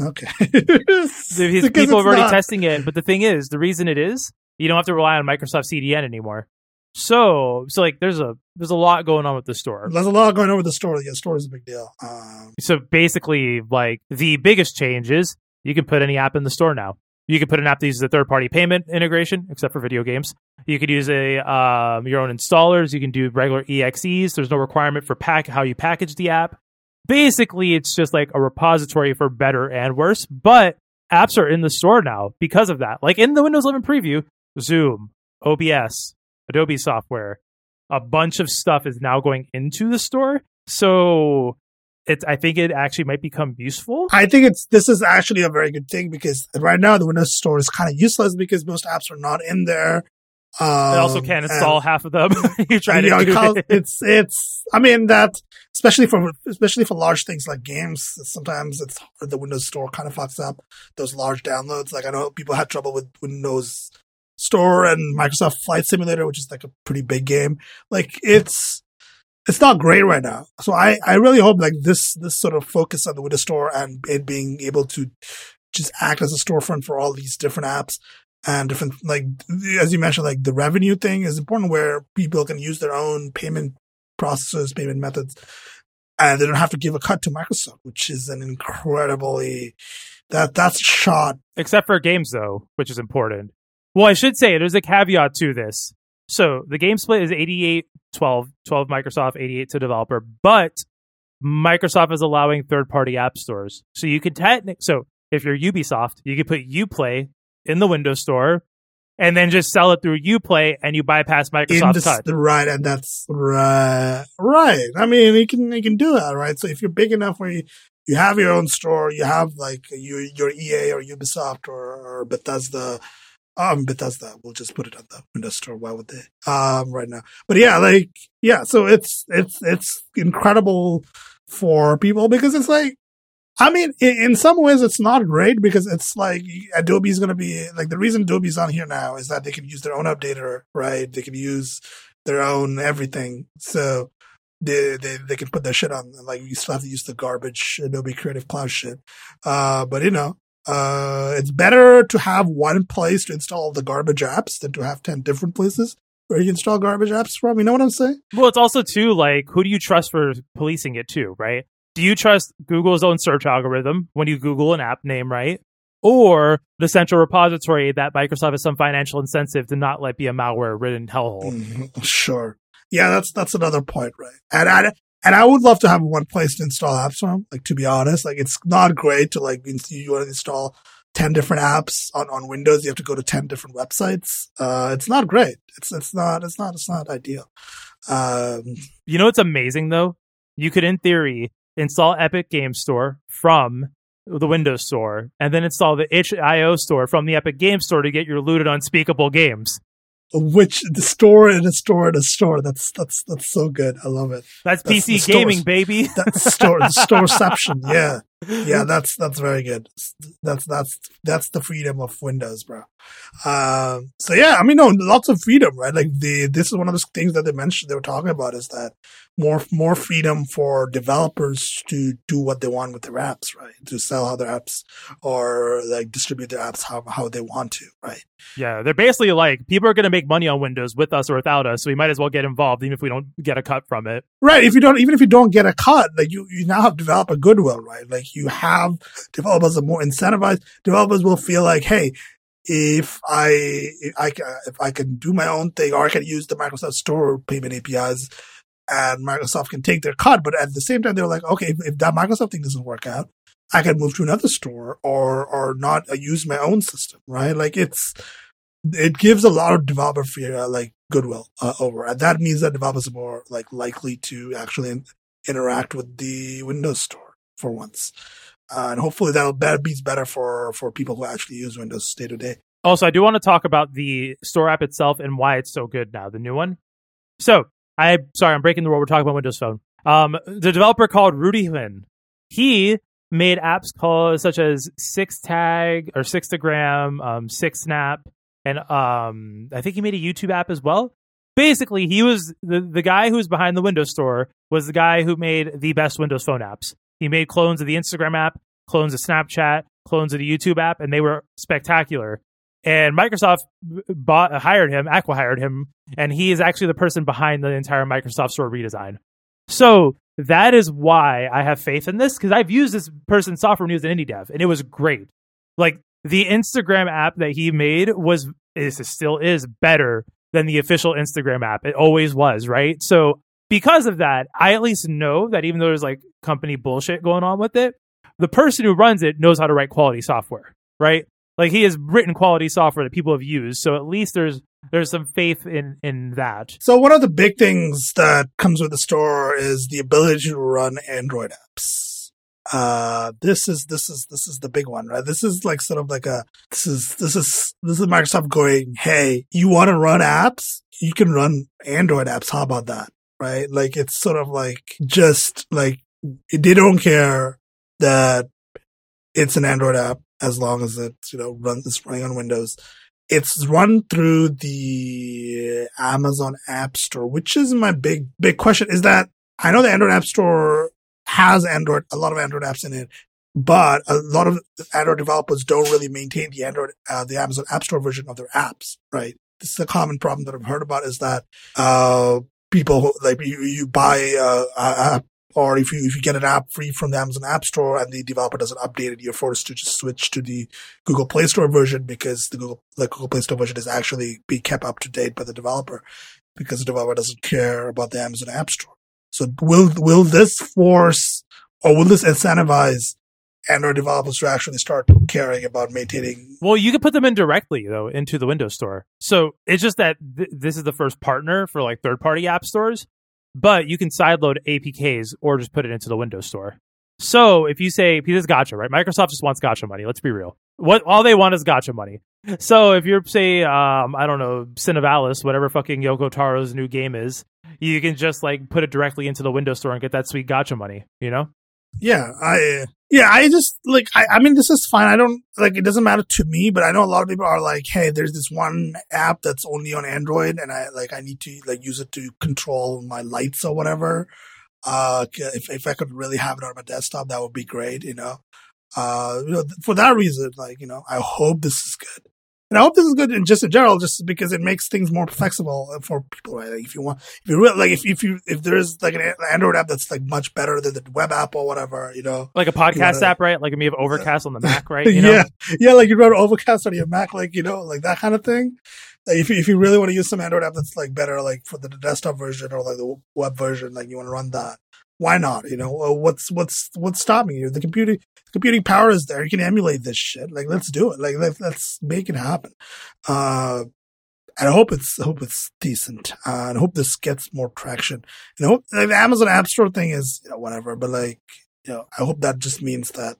Speaker 1: Okay.
Speaker 2: People are already
Speaker 1: not.
Speaker 2: testing it, but the thing is, the reason it is, you don't have to rely on Microsoft CDN anymore. So, so like, there's a there's a lot going on with the store.
Speaker 1: There's a lot going on with the store. Yeah, store is a big deal. Um,
Speaker 2: So basically, like the biggest change is you can put any app in the store now. You can put an app that uses a third party payment integration, except for video games. You could use a um, your own installers. You can do regular EXEs. There's no requirement for pack how you package the app. Basically, it's just like a repository for better and worse. But apps are in the store now because of that. Like in the Windows 11 preview, Zoom, OBS, Adobe software, a bunch of stuff is now going into the store. So it's I think it actually might become useful.
Speaker 1: I think it's this is actually a very good thing because right now the Windows Store is kind of useless because most apps are not in there. Um,
Speaker 2: It also can't install half of them. you try to
Speaker 1: know,
Speaker 2: do
Speaker 1: it
Speaker 2: it.
Speaker 1: it's it's I mean that especially for especially for large things like games sometimes it's the Windows Store kind of fucks up those large downloads like I know people had trouble with Windows Store and Microsoft Flight Simulator which is like a pretty big game. Like it's it's not great right now. So I I really hope like this this sort of focus on the Windows Store and it being able to just act as a storefront for all these different apps and different like as you mentioned like the revenue thing is important where people can use their own payment processes payment methods and they don't have to give a cut to microsoft which is an incredibly that that's shot.
Speaker 2: Except for games though, which is important. Well, I should say there's a caveat to this. So the game split is 88 12, 12 Microsoft, 88 to developer, but Microsoft is allowing third party app stores. So you can technic so if you're Ubisoft, you can put Uplay in the Windows Store and then just sell it through Uplay and you bypass Microsoft
Speaker 1: the right and that's right right i mean you can you can do that right so if you're big enough where you, you have your own store you have like your your ea or ubisoft or, or bethesda um bethesda we'll just put it on the windows store why would they um right now but yeah like yeah so it's it's it's incredible for people because it's like I mean, in, in some ways, it's not great because it's like Adobe's going to be like the reason Adobe's on here now is that they can use their own updater, right? They can use their own everything. So they, they, they can put their shit on. Like you still have to use the garbage Adobe Creative Cloud shit. Uh, but you know, uh, it's better to have one place to install the garbage apps than to have 10 different places where you install garbage apps from. You know what I'm saying?
Speaker 2: Well, it's also too like who do you trust for policing it too, right? Do you trust Google's own search algorithm when you Google an app name, right? Or the central repository that Microsoft has some financial incentive to not let be a malware ridden hellhole.
Speaker 1: Mhm, Sure. Yeah, that's that's another point, right? And I and I would love to have one place to install apps from. Like to be honest, like it's not great to like you want to install ten different apps on, on Windows. You have to go to ten different websites. Uh, it's not great. It's it's not it's not it's not ideal. Um,
Speaker 2: You know what's amazing though? You could, in theory, install Epic Game Store from the Windows Store, and then install the itch.io store from the Epic Game Store to get your looted unspeakable games.
Speaker 1: Which the store in a store in a store. That's that's that's so good. I love it.
Speaker 2: That's,
Speaker 1: That's
Speaker 2: PC gaming, baby.
Speaker 1: That's store the storeception. Yeah. yeah, that's that's very good. That's that's that's the freedom of Windows, bro. Um, so yeah, I mean, no, lots of freedom, right? Like the this is one of the things that they mentioned. They were talking about is that more more freedom for developers to do what they want with their apps, right? To sell other apps or like distribute their apps how how they want to, right?
Speaker 2: Yeah, they're basically like people are going to make money on Windows with us or without us, so we might as well get involved, even if we don't get a cut from it.
Speaker 1: Right. If you don't, even if you don't get a cut, like you, you now have developer goodwill, right? Like you have developers are more incentivized. Developers will feel like, hey, if I, I, if I can do my own thing or I can use the Microsoft Store payment APIs and Microsoft can take their cut. But at the same time, they're like, okay, if, if that Microsoft thing doesn't work out, I can move to another store or, or not uh, use my own system, right? Like it's, it gives a lot of developer fear, uh, like goodwill uh, over, and that means that developers are more like likely to actually in- interact with the Windows Store for once, uh, and hopefully that'll that be better for for people who actually use Windows day to day.
Speaker 2: Also, I do want to talk about the store app itself and why it's so good now, the new one. So, I sorry, I'm breaking the rule. We're talking about Windows Phone. Um, the developer called Rudy Huynh, he made apps called such as Six Tag or Sixtagram, um, Six Snap, and um, I think he made a YouTube app as well. Basically, he was the the guy who's behind the Windows Store was the guy who made the best Windows Phone apps. He made clones of the Instagram app, clones of Snapchat, clones of the YouTube app, and they were spectacular. and Microsoft bought hired him, acqui-hired him, and he is actually the person behind the entire Microsoft Store redesign. So that is why I have faith in this because I've used this person's software news and indie dev, and it was great. Like the Instagram app that he made was is still is better than the official Instagram app. It always was, right? So because of that, I at least know that even though there's like company bullshit going on with it, the person who runs it knows how to write quality software, right? Like he has written quality software that people have used. So at least there's there's some faith in in that.
Speaker 1: So one of the big things that comes with the store is the ability to run Android apps. Uh, this is this is this is the big one, right? This is like sort of like a this is this is this is Microsoft going, hey, you want to run apps? You can run Android apps. How about that? Right? Like it's sort of like just like they don't care that it's an Android app as long as it you know runs it's running on Windows. It's run through the Amazon App Store, which is my big big question. Is that I know the Android App Store has Android a lot of Android apps in it, but a lot of Android developers don't really maintain the Android uh, the Amazon App Store version of their apps. Right. This is a common problem that I've heard about is that uh, people like you, you buy uh, a, or if you if you get an app free from the Amazon App Store and the developer doesn't update it, you're forced to just switch to the Google Play Store version because the Google the Google Play Store version is actually being kept up to date by the developer because the developer doesn't care about the Amazon App Store. So will will this force or will this incentivize Android developers to actually start caring about maintaining.
Speaker 2: Well, you can put them in directly though into the Windows Store. So it's just that th- this is the first partner for like third party app stores but you can sideload APKs or just put it into the Windows Store. So if you say, because gacha, right? Microsoft just wants gacha money. Let's be real. What all they want is gacha money. So if you're say, um, I don't know, SINoALICE, whatever fucking Yoko Taro's new game is, you can just like put it directly into the Windows Store and get that sweet gacha money. You know?
Speaker 1: Yeah, I yeah, I just like I, I mean this is fine. I don't like it doesn't matter to me, but I know a lot of people are like, hey, there's this one app that's only on Android and I like I need to like use it to control my lights or whatever. Uh if if I could really have it on my desktop, that would be great, you know. Uh you know, for that reason, like, you know, I hope this is good. And I hope this is good in just in general, just because it makes things more flexible for people, right? Like if you want, if you really, like, if, if you, if there is like an Android app that's like much better than the web app or whatever, you know,
Speaker 2: like a podcast wanna, app, right? Like we have Overcast on the Mac, right? You know?
Speaker 1: yeah. Yeah. Like you run Overcast on your Mac, like, you know, like that kind of thing. Like if you, if you really want to use some Android app that's like better, like for the desktop version or like the web version, like you want to run that why not? You know, what's what's what's stopping you? The computing the computing power is there. You can emulate this shit. Like, let's do it. Like, let, us make it happen. Uh, and I hope it's I hope it's decent. Uh, and I hope this gets more traction. I hope like, the Amazon App Store thing is you know, whatever, but like you know, I hope that just means that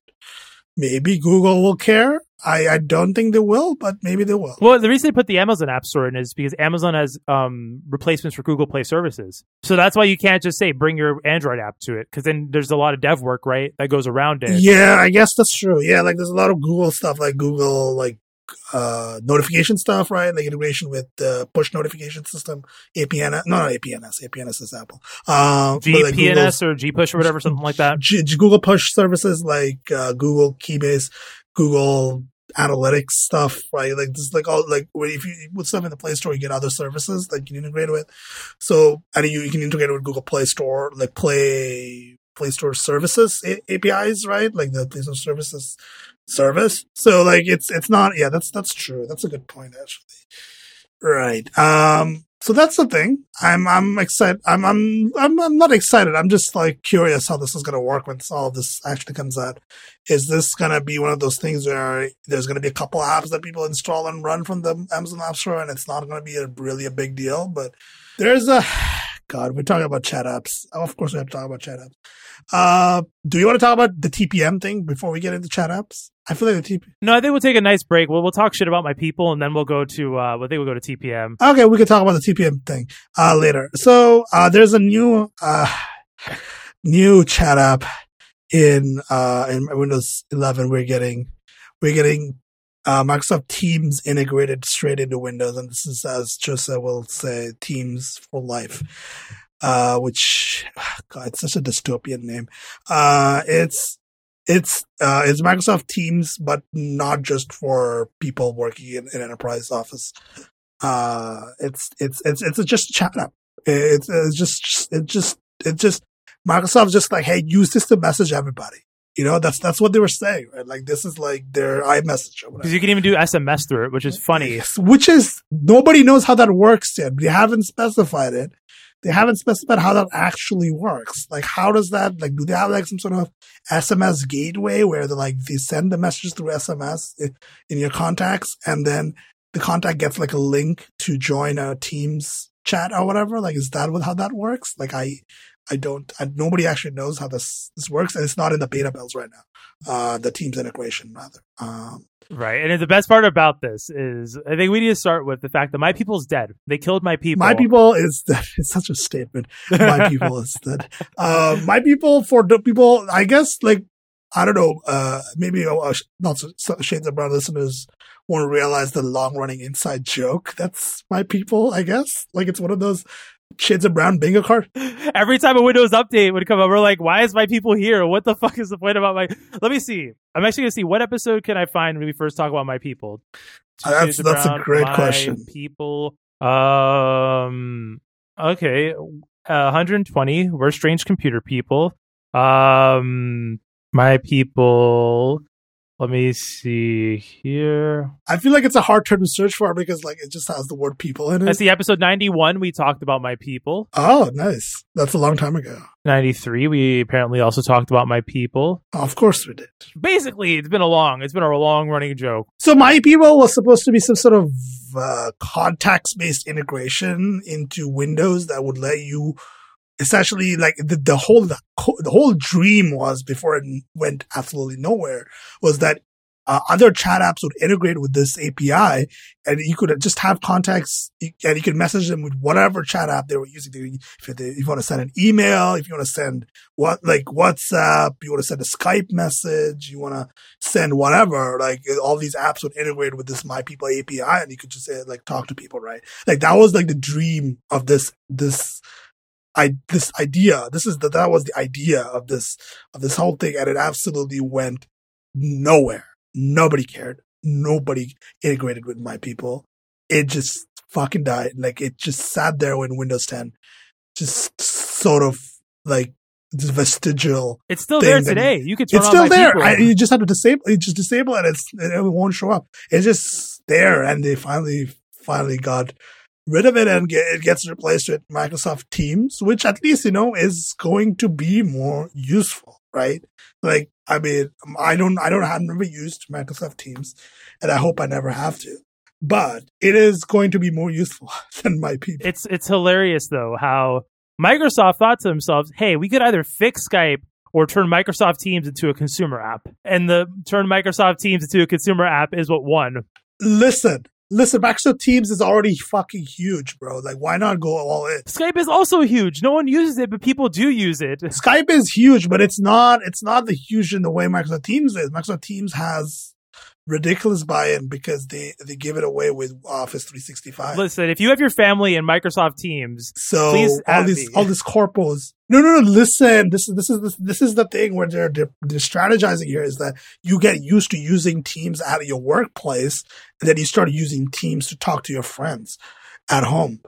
Speaker 1: maybe Google will care I, I don't think they will, but maybe they will.
Speaker 2: Well, the reason they put the Amazon App Store in is because Amazon has um, replacements for Google Play services. So that's why you can't just say bring your Android app to it because then there's a lot of dev work, right, that goes around it.
Speaker 1: Yeah, I guess that's true. Yeah, like there's a lot of Google stuff, like Google, like uh, notification stuff, right? Like integration with the push notification system, APN, no, not APNS, APNS is Apple.
Speaker 2: Uh, GPNS like or GPush or whatever, something like that.
Speaker 1: G- Google push services like uh, Google Firebase, Google Analytics stuff, right? Like this, like all like if you put stuff in the Play Store, you get other services that you can integrate with. So and you, you can integrate with Google Play Store, like Play Play Store services APIs, right? Like the Play Store services service. So like it's it's not yeah, that's that's true. That's a good point actually. Right. Um so that's the thing. I'm I'm excited. I'm I'm I'm I'm not excited. I'm just like curious how this is going to work when all this actually comes out. Is this going to be one of those things where there's going to be a couple apps that people install and run from the Amazon App Store, and it's not going to be a really a big deal? But there's a God. We're talking about chat apps. Of course, we have to talk about chat apps. Uh, do you want to talk about the TPM thing before we get into chat apps? I feel like the TPM.
Speaker 2: No, I think we'll take a nice break. We'll we'll talk shit about my people, and then we'll go to. Uh, I think we'll go to TPM.
Speaker 1: Okay, we can talk about the TPM thing uh, later. So uh, there's a new uh, new chat app in uh, in Windows 11. We're getting we're getting uh, Microsoft Teams integrated straight into Windows, and this is as Joseph will say, Teams for life uh, which God, it's such a dystopian name. Uh, it's it's uh, it's Microsoft Teams, but not just for people working in an enterprise office. Uh, it's it's it's it's just a chat app. It's, it's just it just it just Microsoft just like hey use this to message everybody. You know that's that's what they were saying, right? Like this is like their iMessage or whatever.
Speaker 2: Because you can even do SMS through it, which is funny.
Speaker 1: Yes, which is nobody knows how that works yet. They haven't specified it. They haven't specified how that actually works. Like, how does that, like, do they have like some sort of SMS gateway where they like, they send the messages through SMS in, in your contacts and then the contact gets like a link to join a Teams chat or whatever? Like, is that what, how that works? Like, I, I don't, I, nobody actually knows how this, this works and it's not in the beta builds right now. Uh, the Teams integration rather. Um,
Speaker 2: Right. And the best part about this is I think we need to start with the fact that my people's dead. They killed my people.
Speaker 1: My people is dead. It's such a statement. My people is dead. Uh, my people for the people, I guess, like, I don't know, uh, maybe uh, not so, Shades of Brown listeners won't realize the long running inside joke. That's my people, I guess. Like, it's one of those Shades of Brown bingo card.
Speaker 2: Every time a Windows update would come up, we're like, why is my people here? What the fuck is the point about my. Let me see. I'm actually going to see what episode can I find when we first talk about my people.
Speaker 1: Uh, that's that's a great question.
Speaker 2: People. Um. Okay. Uh, 120. We're strange computer people. Um. My people. Let me see here.
Speaker 1: I feel like it's a hard term to search for because like it just has the word people in it.
Speaker 2: That's the episode 91. We talked about my people.
Speaker 1: Oh, nice. That's a long time ago.
Speaker 2: 93. We apparently also talked about my people.
Speaker 1: Of course we did.
Speaker 2: Basically, it's been a long, it's been a long running joke.
Speaker 1: So my people was supposed to be some sort of uh, contacts based integration into Windows that would let you essentially like the, the whole the, the whole dream was before it went absolutely nowhere was that uh, other chat apps would integrate with this API and you could just have contacts and you could message them with whatever chat app they were using. If, they, if you want to send an email, if you want to send what, like WhatsApp, you want to send a Skype message, you want to send whatever, like all these apps would integrate with this My People API and you could just say, like talk to people, right? Like that was like the dream of this, this, I this idea. This is the that was the idea of this of this whole thing, and it absolutely went nowhere. Nobody cared. Nobody integrated with my people. It just fucking died. Like it just sat there when Windows 10, just sort of like this vestigial.
Speaker 2: It's still there today. You, you can.
Speaker 1: it's still there. I, you just have to disable. You just disable it. It's it won't show up. It's just there, and they finally finally got rid of it and get, it gets replaced with Microsoft Teams, which at least, you know, is going to be more useful, right? Like, I mean, I don't, I don't, I've never used Microsoft Teams and I hope I never have to, but it is going to be more useful than my people.
Speaker 2: It's, it's hilarious though, how Microsoft thought to themselves, Hey, we could either fix Skype or turn Microsoft Teams into a consumer app. And the turn Microsoft Teams into a consumer app is what won.
Speaker 1: Listen, Listen, Microsoft Teams is already fucking huge, bro. Like, why not go all in?
Speaker 2: Skype is also huge. No one uses it, but people do use it.
Speaker 1: Skype is huge, but it's not. It's not the huge in the way Microsoft Teams is. Microsoft Teams has ridiculous buy-in because they they give it away with Office 365.
Speaker 2: Listen, if you have your family in Microsoft Teams,
Speaker 1: so all these me. all these corpos. No, no, no. Listen, this is this is this, this is the thing where they're, they're, they're strategizing here is that you get used to using Teams at your workplace, and then you start using Teams to talk to your friends at home.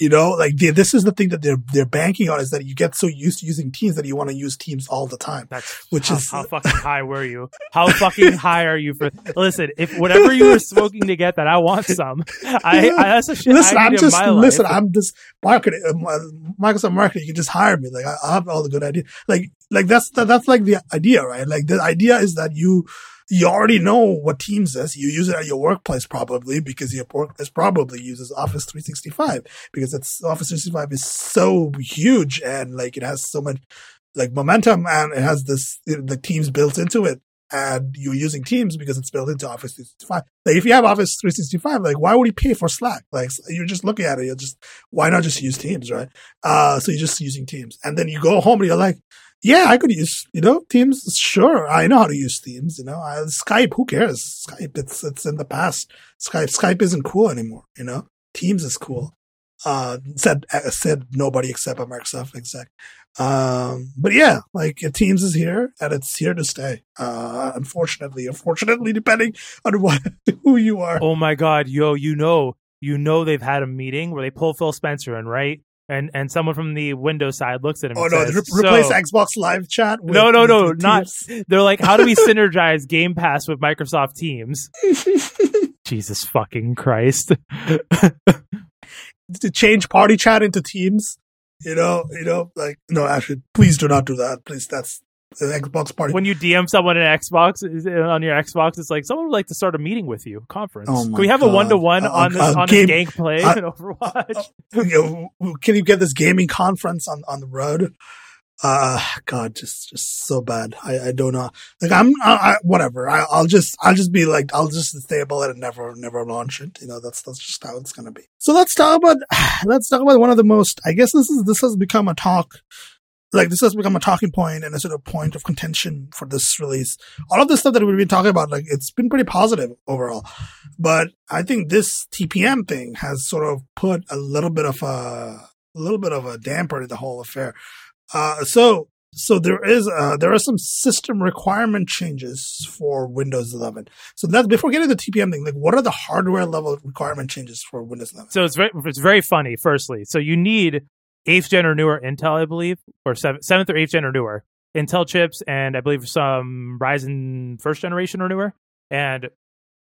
Speaker 1: You know, like they, this is the thing that they're they're banking on is that you get so used to using Teams that you want to use Teams all the time.
Speaker 2: That's which how, is how fucking high were you? How fucking high are you for? Listen, if whatever you were smoking to get that, I want some. I, I that's a shit.
Speaker 1: Listen,
Speaker 2: I
Speaker 1: am just listen.
Speaker 2: Life.
Speaker 1: I'm just marketing, uh, Microsoft marketing. You can just hire me. Like I, I have all the good ideas. Like like that's that's like the idea, right? Like the idea is that you you already know what Teams is. You use it at your workplace probably because your workplace probably uses Office 365 because it's Office 365 is so huge and like it has so much like momentum and it has this the Teams built into it. And you're using Teams because it's built into Office 365. Like if you have Office 365, like why would you pay for Slack? Like you're just looking at it, you're just why not just use Teams, right? Uh, so you're just using Teams, and then you go home and you're like, yeah, I could use, you know, Teams. Sure. I know how to use Teams, you know, Skype, who cares? Skype, it's, it's in the past. Skype, Skype isn't cool anymore, you know, Teams is cool. Uh, said, uh, said nobody except a Microsoft exec. Um, but yeah, like Teams is here and it's here to stay. Uh, unfortunately, unfortunately, depending on what who you are.
Speaker 2: Oh my god, yo, you know, you know they've had a meeting where they pull Phil Spencer in, right? And and someone from the Windows side looks at him.
Speaker 1: Oh no!
Speaker 2: says,
Speaker 1: Re- replace
Speaker 2: "So-
Speaker 1: Xbox Live chat. With,
Speaker 2: No, no, no, not. They're like, how do we synergize Game Pass with Microsoft Teams? Jesus fucking Christ!
Speaker 1: to change party chat into Teams. You know, you know, like no, actually, please do not do that. Please, that's the Xbox party.
Speaker 2: when you DM someone in Xbox is- on your Xbox, it's like someone would like to start a meeting with you, conference.
Speaker 1: Oh
Speaker 2: Can we have a one to one on this on
Speaker 1: game-
Speaker 2: this gang play
Speaker 1: uh,
Speaker 2: in Overwatch?
Speaker 1: you know, can you get this gaming conference on on the road? Uh, God, just just so bad. I I don't know. Like I'm, I, I, whatever. I, I'll just I'll just be like I'll just stable it and never never launch it. You know, that's that's just how it's gonna be. So let's talk about let's talk about one of the most. I guess this is this has become a talk. Like this has become a talking point and a sort of point of contention for this release. All of this stuff that we've been talking about, like it's been pretty positive overall. But I think this TPM thing has sort of put a little bit of a, a little bit of a damper to the whole affair. Uh, so, so there is, uh, there are some system requirement changes for Windows 11. So that's before getting the TPM thing. Like, what are the hardware level requirement changes for Windows 11?
Speaker 2: So it's very it's very funny. Firstly, so you need eighth gen or newer Intel, I believe, or seventh, seventh or eighth gen or newer Intel chips, and I believe some Ryzen first generation or newer. And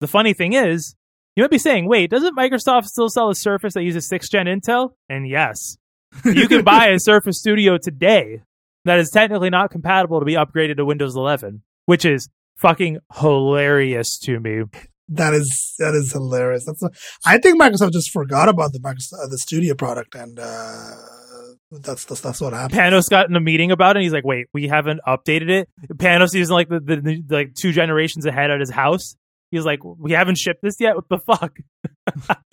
Speaker 2: the funny thing is, you might be saying, "Wait, doesn't Microsoft still sell a Surface that uses sixth gen Intel?" And yes, you can buy a Surface Studio today that is technically not compatible to be upgraded to Windows 11, which is fucking hilarious to me.
Speaker 1: That is that is hilarious. That's a, I think Microsoft just forgot about the Microsoft, uh, the Studio product, and uh, that's, that's that's what happened.
Speaker 2: Panos got in a meeting about it. And he's like, "Wait, we haven't updated it." Panos is like the, the, the like two generations ahead at his house. He's like, "We haven't shipped this yet. What the fuck?"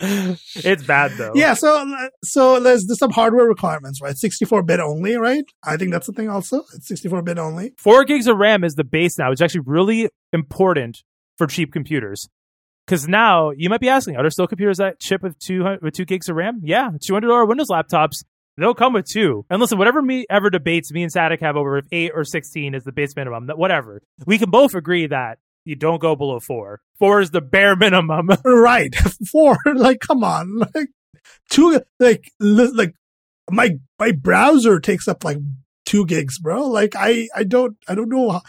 Speaker 2: it's bad though.
Speaker 1: Yeah, so so there's, there's some hardware requirements, right? 64 bit only, right? I think that's the thing. Also, it's 64 bit only.
Speaker 2: four gigs of RAM is the base now. It's actually really important for cheap computers. Because now you might be asking, are there still computers that ship with two with two gigs of RAM? Yeah, two hundred dollar Windows laptops. They'll come with two. And listen, whatever me ever debates me and Sadik have over if eight or sixteen is the base minimum, whatever. We can both agree that you don't go below four. Four is the bare minimum.
Speaker 1: Right, four. Like, come on, like two. Like, like my my browser takes up like two gigs, bro. Like, I I don't I don't know. How,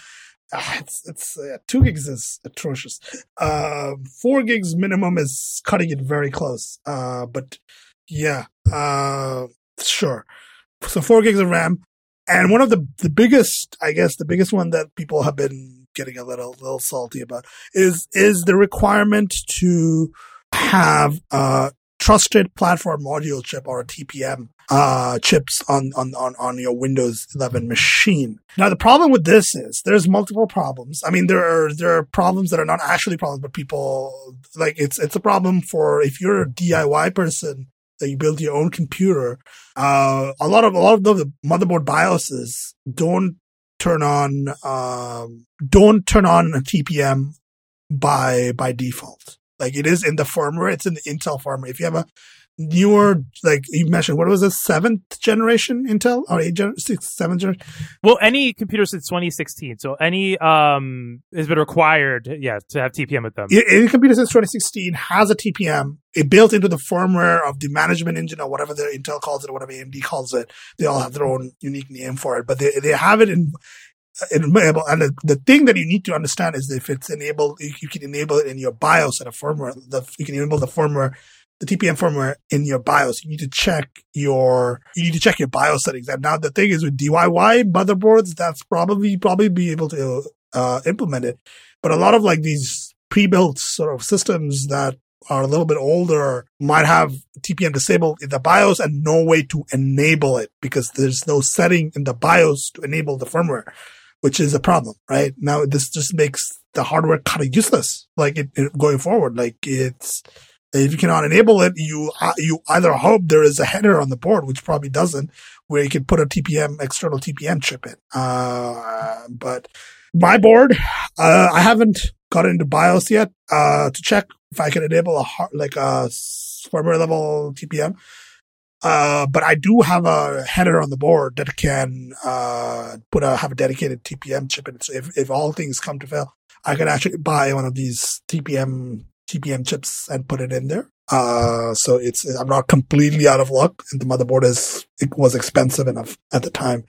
Speaker 1: ah, it's it's uh, two gigs is atrocious. Uh, four gigs minimum is cutting it very close. Uh, but yeah, uh, sure. So four gigs of RAM, and one of the the biggest, I guess, the biggest one that people have been getting a little little salty about is is the requirement to have a trusted platform module chip or a TPM uh, chips on, on, on, on your Windows 11 machine. Now, the problem with this is there's multiple problems. I mean, there are, there are problems that are not actually problems, but people like it's, it's a problem for if you're a DIY person that you build your own computer. Uh, a lot of, a lot of the motherboard BIOSes don't turn on, um, don't turn on a TPM by, by default. Like it is in the firmware. It's in the Intel firmware. If you have a newer, like you mentioned, what was it, seventh generation Intel or eight gen, six, seventh generation?
Speaker 2: well, any computer since 2016, so any um has been required, yeah, to have TPM with them.
Speaker 1: Any computer since 2016 has a TPM. It built into the firmware of the management engine or whatever the Intel calls it or whatever AMD calls it. They all have their own unique name for it, but they, they have it in, enable. And the, the thing that you need to understand is if it's enabled, you, you can enable it in your BIOS and a firmware. The, you can enable the firmware, the TPM firmware in your BIOS. You need to check your, you need to check your BIOS settings. And now the thing is with DIY motherboards, that's probably, probably be able to, uh, implement it. But a lot of like these pre-built sort of systems that are a little bit older might have TPM disabled in the BIOS and no way to enable it because there's no setting in the BIOS to enable the firmware, which is a problem, right? Now this just makes the hardware kind of useless, like it, it- going forward. Like it's, if you cannot enable it, you, uh, you either hope there is a header on the board, which probably doesn't, where you can put a TPM, external TPM chip in. Uh, but my board, uh, I haven't got into BIOS yet, uh, to check if I can enable a hard, like a firmware level TPM. Uh, but I do have a header on the board that can uh, put a have a dedicated TPM chip in it. So if if all things come to fail, I can actually buy one of these TPM TPM chips and put it in there. Uh, so it's, I'm not completely out of luck and the motherboard is, it was expensive enough at the time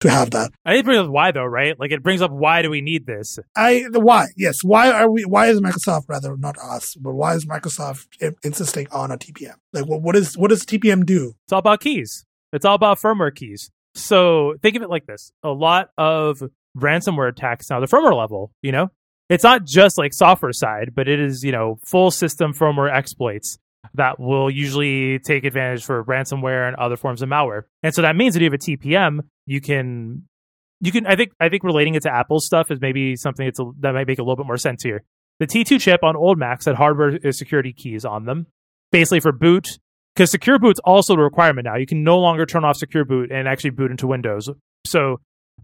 Speaker 1: to have that.
Speaker 2: I think it brings up why though, right? Like it brings up why do we need this?
Speaker 1: I, the why, yes. Why are we, why is Microsoft rather, not us, but why is Microsoft insisting on a TPM? Like what, what is, what does TPM do?
Speaker 2: It's all about keys. It's all about firmware keys. So think of it like this. A lot of ransomware attacks now, the firmware level, you know, it's not just like software side, but it is, you know, full system firmware exploits that will usually take advantage for ransomware and other forms of malware. And so that means that you have a TPM, you can you can I think I think relating it to Apple stuff is maybe something that's a, that might make a little bit more sense here. The T2 chip on old Macs had hardware uh, security keys on them, basically for boot, because secure boot's also a requirement now. You can no longer turn off secure boot and actually boot into Windows. So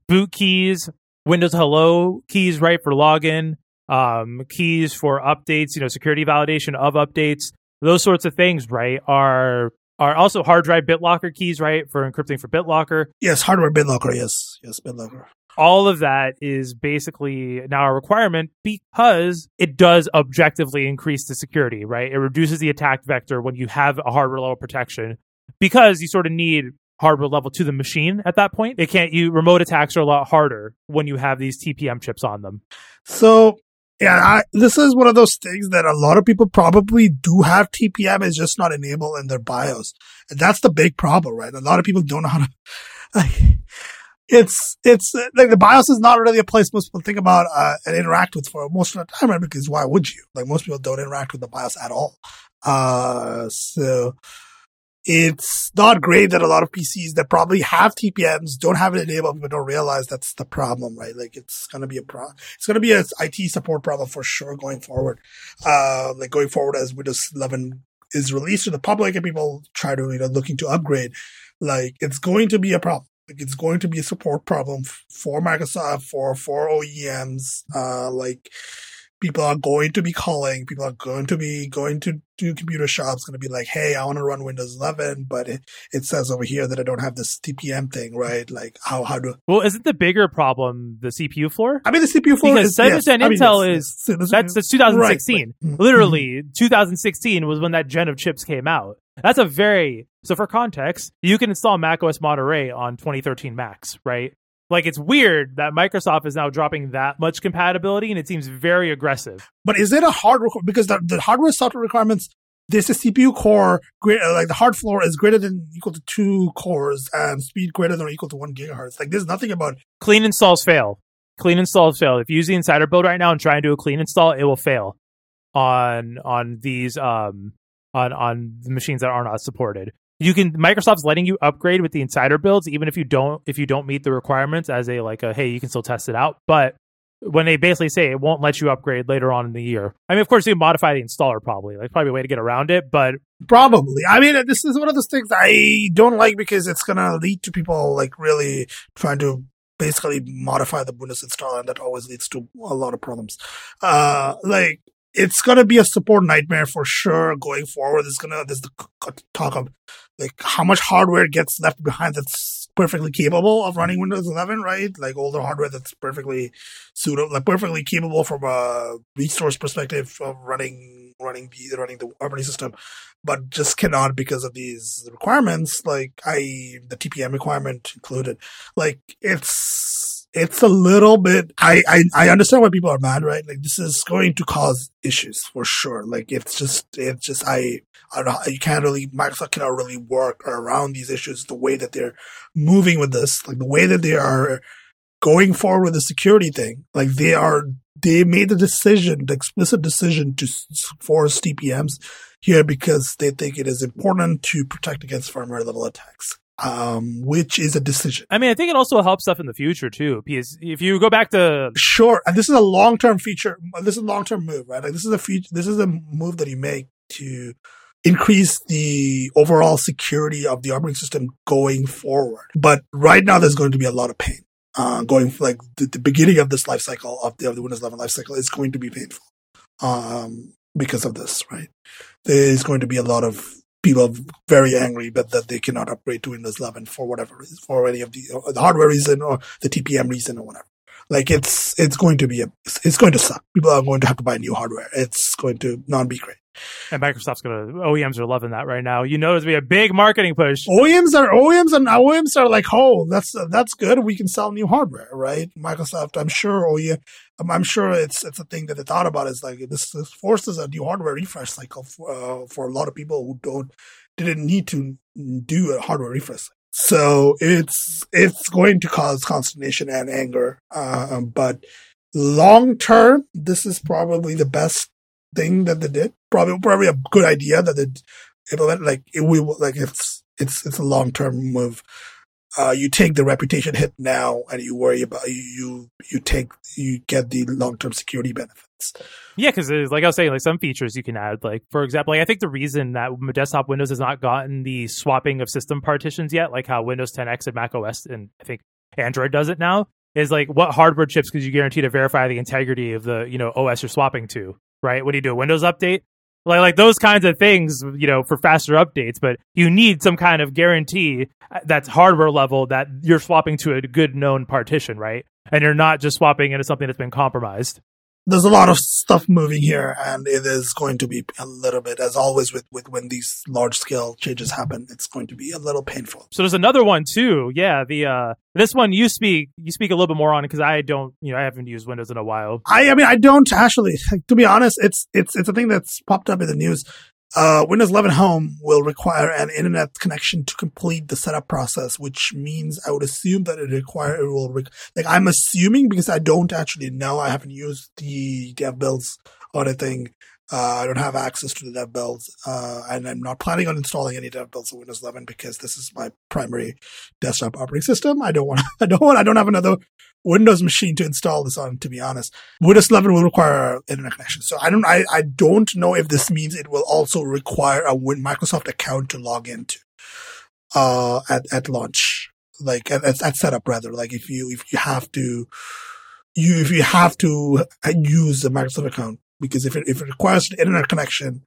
Speaker 2: boot keys, Windows Hello keys, right, for login, um, keys for updates, you know, security validation of updates, those sorts of things, right, are are also hard drive BitLocker keys, right, for encrypting for BitLocker.
Speaker 1: Yes, hardware BitLocker, yes, yes, BitLocker.
Speaker 2: All of that is basically now a requirement because it does objectively increase the security, right? It reduces the attack vector when you have a hardware level protection because you sort of need hardware level to the machine at that point. It can't you remote attacks are a lot harder when you have these TPM chips on them.
Speaker 1: So yeah, I, this is one of those things that a lot of people probably do have TPM is just not enabled in their BIOS. And that's the big problem, right? A lot of people don't know how to, like, it's, it's like the BIOS is not really a place most people think about, uh, and interact with for most of the time, right? Because why would you? Like most people don't interact with the BIOS at all. Uh, so, it's not great that a lot of PCs that probably have TPMs don't have it enabled, but don't realize that's the problem, right? Like it's going to be a pro, it's going to be an IT support problem for sure going forward. Uh, like going forward as Windows 11 is released to the public and people try to, you know, looking to upgrade, like it's going to be a problem. Like it's going to be a support problem for Microsoft, for, for OEMs, uh, like, people are going to be calling, people are going to be going to do computer shops, going to be like, hey, I want to run Windows 11, but it, it says over here that I don't have this TPM thing, right? Like, how how do?
Speaker 2: Well, isn't the bigger problem the CPU floor?
Speaker 1: I mean, the CPU floor
Speaker 2: because
Speaker 1: is yes,
Speaker 2: percent
Speaker 1: I mean,
Speaker 2: Intel
Speaker 1: yes,
Speaker 2: is
Speaker 1: yes.
Speaker 2: that's that's 2016.
Speaker 1: Right, right. Mm-hmm.
Speaker 2: Literally, 2016 was when that gen of chips came out. That's a very so for context, you can install macOS Monterey on 2013 Macs, right? Like it's weird that Microsoft is now dropping that much compatibility, and it seems very aggressive.
Speaker 1: But is it a hard requ- because the, the hardware software requirements? This is CPU core, great, uh, like the hard floor is greater than equal to two cores and speed greater than or equal to one gigahertz. Like there's nothing about
Speaker 2: Clean installs fail. Clean installs fail. If you use the insider build right now and try and do a clean install, it will fail on on these um on on the machines that are not supported. You can Microsoft's letting you upgrade with the insider builds even if you don't if you don't meet the requirements as a like a hey you can still test it out. But when they basically say it won't let you upgrade later on in the year. I mean, of course, you modify the installer probably. Like probably a way to get around it, but
Speaker 1: Probably. I mean, this is one of those things I don't like because it's to lead to people like really trying to basically modify the Windows installer, and that always leads to a lot of problems. Uh, like it's to be a support nightmare for sure going forward. Going to, there's the talk of like how much hardware gets left behind that's perfectly capable of running Windows 11, right? Like older hardware that's perfectly suitable, like perfectly capable from a resource perspective of running running the running the operating system, but just cannot because of these requirements, like I the TPM requirement included. Like it's it's a little bit I, I I understand why people are mad, right? Like this is going to cause issues for sure. Like it's just it's just I I don't know you can't really Microsoft cannot really work around these issues the way that they're moving with this, like the way that they are going forward with the security thing. Like they are they made the decision, the explicit decision to force TPMs here because they think it is important to protect against firmware level attacks. Um, which is a decision.
Speaker 2: I mean, I think it also helps stuff in the future too. Because if you go back to
Speaker 1: sure, and this is a long term feature. This is a long term move, right? Like this is a feature. This is a move that you make to increase the overall security of the operating system going forward. But right now, there's going to be a lot of pain uh, going like the, the, beginning of this life cycle of the, of the Windows 11 life cycle is going to be painful um, because of this, right? There's going to be a lot of people are very angry but that they cannot upgrade to Windows 11 for whatever reason, for any of the, uh, the hardware reason or the TPM reason or whatever. Like it's it's going to be a it's going to suck. People are going to have to buy new hardware. It's going to not be great.
Speaker 2: And Microsoft's gonna OEMs are loving that right now. You know, there's gonna be a big marketing push.
Speaker 1: OEMs are OEMs and OEMs are like, oh, that's that's good. We can sell new hardware, right? Microsoft, I'm sure. OEM, I'm, I'm sure it's it's a thing that they thought about. Is like this, this forces a new hardware refresh cycle for, uh, for a lot of people who don't didn't need to do a hardware refresh. So it's it's going to cause consternation and anger. Uh, but long term, this is probably the best thing that they did. Probably probably a good idea that they implement. Like it, we like it's it's it's a long term move. Uh, you take the reputation hit now, and you worry about you you take you get the long term security benefits.
Speaker 2: Yeah, because like I was saying, like some features you can add. Like for example, like I think the reason that desktop Windows has not gotten the swapping of system partitions yet, like how Windows 10X and Mac OS and I think Android does it now, is like what hardware chips could you guarantee to verify the integrity of the you know OS you're swapping to? Right? When you do a Windows update, like like those kinds of things, you know, for faster updates. But you need some kind of guarantee uh, that's hardware level that you're swapping to a good known partition, right? And you're not just swapping into something that's been compromised
Speaker 1: there's a lot of stuff moving here and it is going to be a little bit as always with, with when these large scale changes happen it's going to be a little painful.
Speaker 2: So there's another one too. Yeah the uh this one you speak you speak a little bit more on it because i don't you know i haven't used windows in a while.
Speaker 1: I i mean i don't actually. To be honest it's it's it's a thing that's popped up in the news uh, Windows 11 Home will require an internet connection to complete the setup process, which means I would assume that it require it will rec- like I'm assuming because I don't actually know. I haven't used the dev builds or anything. Uh, I don't have access to the dev builds, uh, and I'm not planning on installing any dev builds on Windows 11 because this is my primary desktop operating system. I don't want. I don't want. I don't have another Windows machine to install this on, to be honest. Windows 11 will require internet connection. So I don't, I, I don't know if this means it will also require a Win Microsoft account to log into, uh, at, at launch. Like at, at setup rather. Like if you, if you have to, you, if you have to use a Microsoft account, because if it, if it requires an internet connection,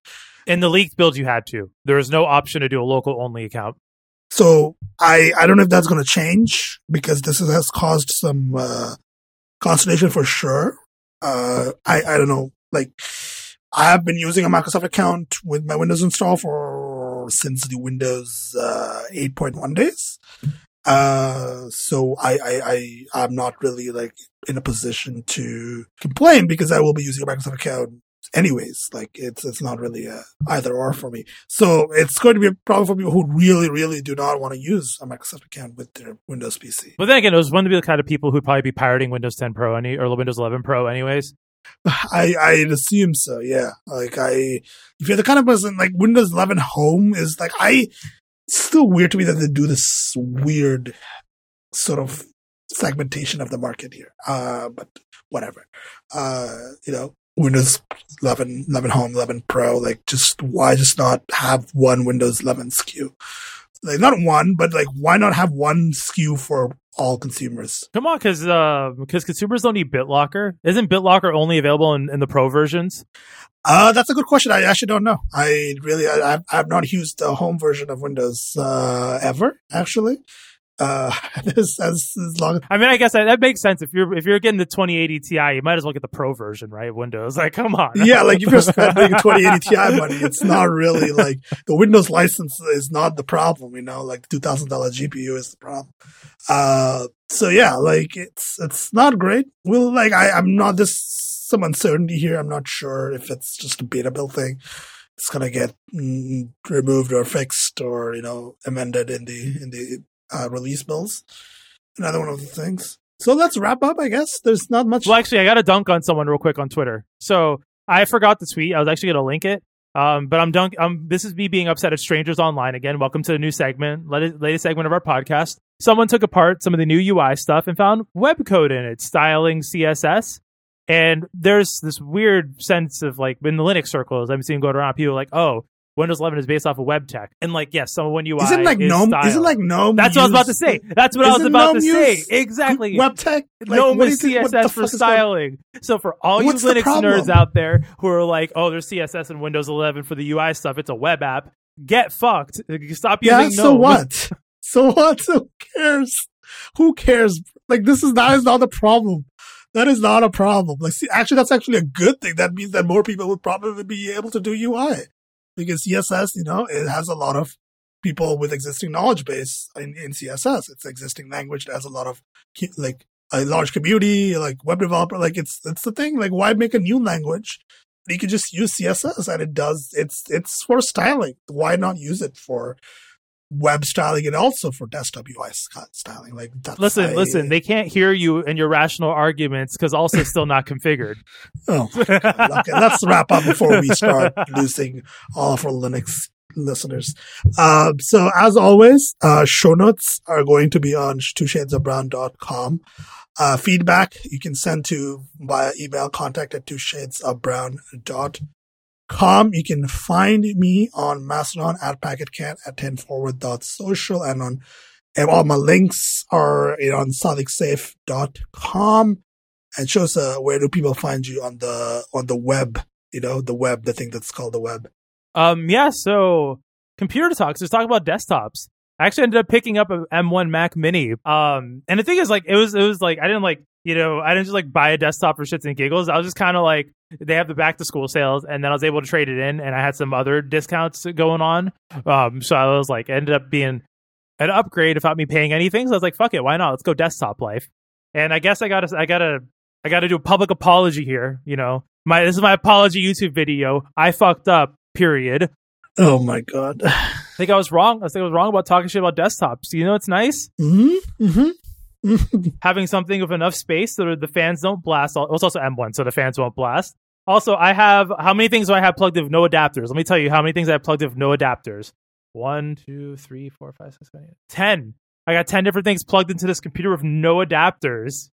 Speaker 2: in the leaked build, you had to. There is no option to do a local only account.
Speaker 1: So I I don't know if that's going to change because this has caused some uh, consternation for sure. Uh, I I don't know. Like I have been using a Microsoft account with my Windows install for since the Windows uh, 8.1 days. Uh, so I, I, I, I'm not really like in a position to complain because I will be using a Microsoft account anyways. Like it's it's not really a either or for me. So it's going to be a problem for people who really, really do not want to use a Microsoft account with their Windows PC.
Speaker 2: But then again, it was one of the kind of people who'd probably be pirating Windows 10 Pro any or Windows 11 Pro anyways.
Speaker 1: I I assume so. Yeah. Like I, if you're the kind of person like Windows 11 Home is like I. It's still weird to me that they do this weird sort of segmentation of the market here. Uh, but whatever. Uh, you know, Windows 11, 11 Home, 11 Pro. Like, just why just not have one Windows 11 SKU? Like, not one, but like, why not have one SKU for all consumers?
Speaker 2: Come on, because uh, because consumers don't need BitLocker. Isn't BitLocker only available in, in the Pro versions?
Speaker 1: Uh, that's a good question. I actually don't know. I really, I, I have not used the home version of Windows uh, ever, actually uh, as, as, as long.
Speaker 2: I mean, I guess that, that, makes sense. If you're if you're getting the 2080 Ti, you might as well get the Pro version, right? Windows, like, come on.
Speaker 1: Yeah, like if you're spending 2080 Ti money, it's not really like the Windows license is not the problem. You know, like two thousand dollar GPU is the problem. Uh, so yeah, like it's it's not great. Well, like I, I'm not this some uncertainty here. I'm not sure if it's just a beta build thing it's gonna get mm, removed or fixed or you know amended in the in the uh, release bills. Another one of the things. So let's wrap up. I guess there's not much.
Speaker 2: Well, actually, I got to dunk on someone real quick on Twitter. So I forgot the tweet. I was actually going to link it. Um, but I'm dunk. Um, this is me being upset at strangers online again. Welcome to the new segment, latest segment of our podcast. Someone took apart some of the new UI stuff and found web code in it, styling CSS. And there's this weird sense of like in the Linux circles, I'm seeing going around. People like, oh, Windows 11 is based off of web tech, and like yes, some WinUI
Speaker 1: isn't like
Speaker 2: is
Speaker 1: GNOME.
Speaker 2: Style.
Speaker 1: Isn't like GNOME.
Speaker 2: That's what I was about to say. That's what I was about to say. Exactly.
Speaker 1: WebTech.
Speaker 2: Like, GNOME is CSS for styling. So for all you Linux nerds out there who are like, oh, there's CSS in Windows 11 for the UI stuff, it's a web app. get fucked. Stop using
Speaker 1: yeah. So what? so what? Who cares? Who cares? Like this is that is not a problem. That is not a problem. Like, see, actually, that's actually a good thing. That means that more people would probably be able to do UI because CSS, you know, it has a lot of people with existing knowledge base in, in CSS. It's existing language that has a lot of like a large community, like web developer. Like it's it's the thing. Like why make a new language? You could just use CSS and it does. It's it's for styling. Why not use it for web styling and also for desktop UI styling? Like
Speaker 2: listen,
Speaker 1: I,
Speaker 2: listen. They can't hear you and your rational arguments because also still not configured.
Speaker 1: Oh, okay. Let's wrap up before we start losing all of our Linux listeners. Uh, so as always, uh, show notes are going to be on twoshadesofbrown.com. Uh, feedback you can send to via email contact at twoshadesofbrown.com. You can find me on Mastodon at packetcat at 10forward.social and on and all my links are you know, on sonicsafe.com and shows uh, where do people find you on the on the web you know the web the thing that's called the web.
Speaker 2: Um yeah so computer talks let's talk about desktops. I actually ended up picking up a M1 Mac Mini. Um, and the thing is, like, it was, it was like, I didn't like, you know, I didn't just like buy a desktop for shits and giggles. I was just kind of like, they have the back to school sales, and then I was able to trade it in, and I had some other discounts going on. Um, so I was like, ended up being an upgrade without me paying anything. So I was like, fuck it, why not? Let's go desktop life. And I guess I gotta, I gotta, I gotta do a public apology here. You know, my this is my apology YouTube video. I fucked up. Period.
Speaker 1: Oh my god.
Speaker 2: I think I was wrong. I think I was wrong about talking shit about desktops. You know, it's nice
Speaker 1: mm-hmm. Mm-hmm.
Speaker 2: having something with enough space so that the fans don't blast. It's also M1, so the fans won't blast. Also, I have how many things do I have plugged in with no adapters? Let me tell you how many things I have plugged in with no adapters. One, two, three, four, five, six, seven, eight, ten. I got ten different things plugged into this computer with no adapters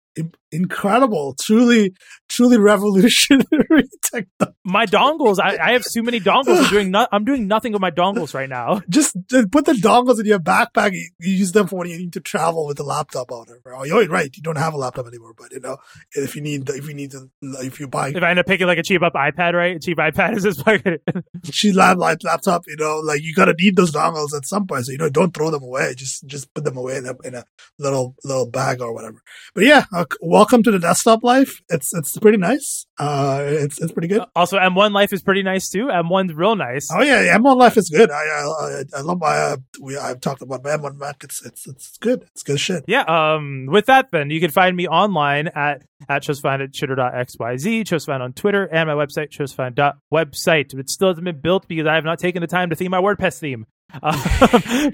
Speaker 1: incredible, truly, truly revolutionary technology.
Speaker 2: My dongles, I, I have too many dongles. I'm doing no, I'm doing nothing with my dongles right now.
Speaker 1: Just, just, put the dongles in your backpack. You, you, use them for when you need to travel with a laptop on it. Oh, you're right. You don't have a laptop anymore, but you know, if you need, if you need to, if you buy,
Speaker 2: if I end up picking like a cheap up iPad, right? A cheap iPad is just like
Speaker 1: cheap laptop. You know, like you gotta need those dongles at some point. So you know, don't throw them away. Just, just put them away in a, in a little, little bag or whatever. But yeah, welcome to the desktop life. It's it's pretty nice. Uh, it's it's pretty good.
Speaker 2: Also, M1 life is pretty nice too. M1's real nice.
Speaker 1: Oh yeah, M1 life is good. I I, I love my. Uh, we I've talked about my M1 Mac. It's it's it's good. It's good shit.
Speaker 2: Yeah. Um. With that, then you can find me online at at chosfind at chitter.xyz, chosfind on Twitter, and my website chosfind.website. It still hasn't been built because I have not taken the time to theme my WordPress theme. Um,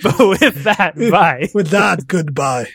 Speaker 2: but with that, bye.
Speaker 1: with that, goodbye.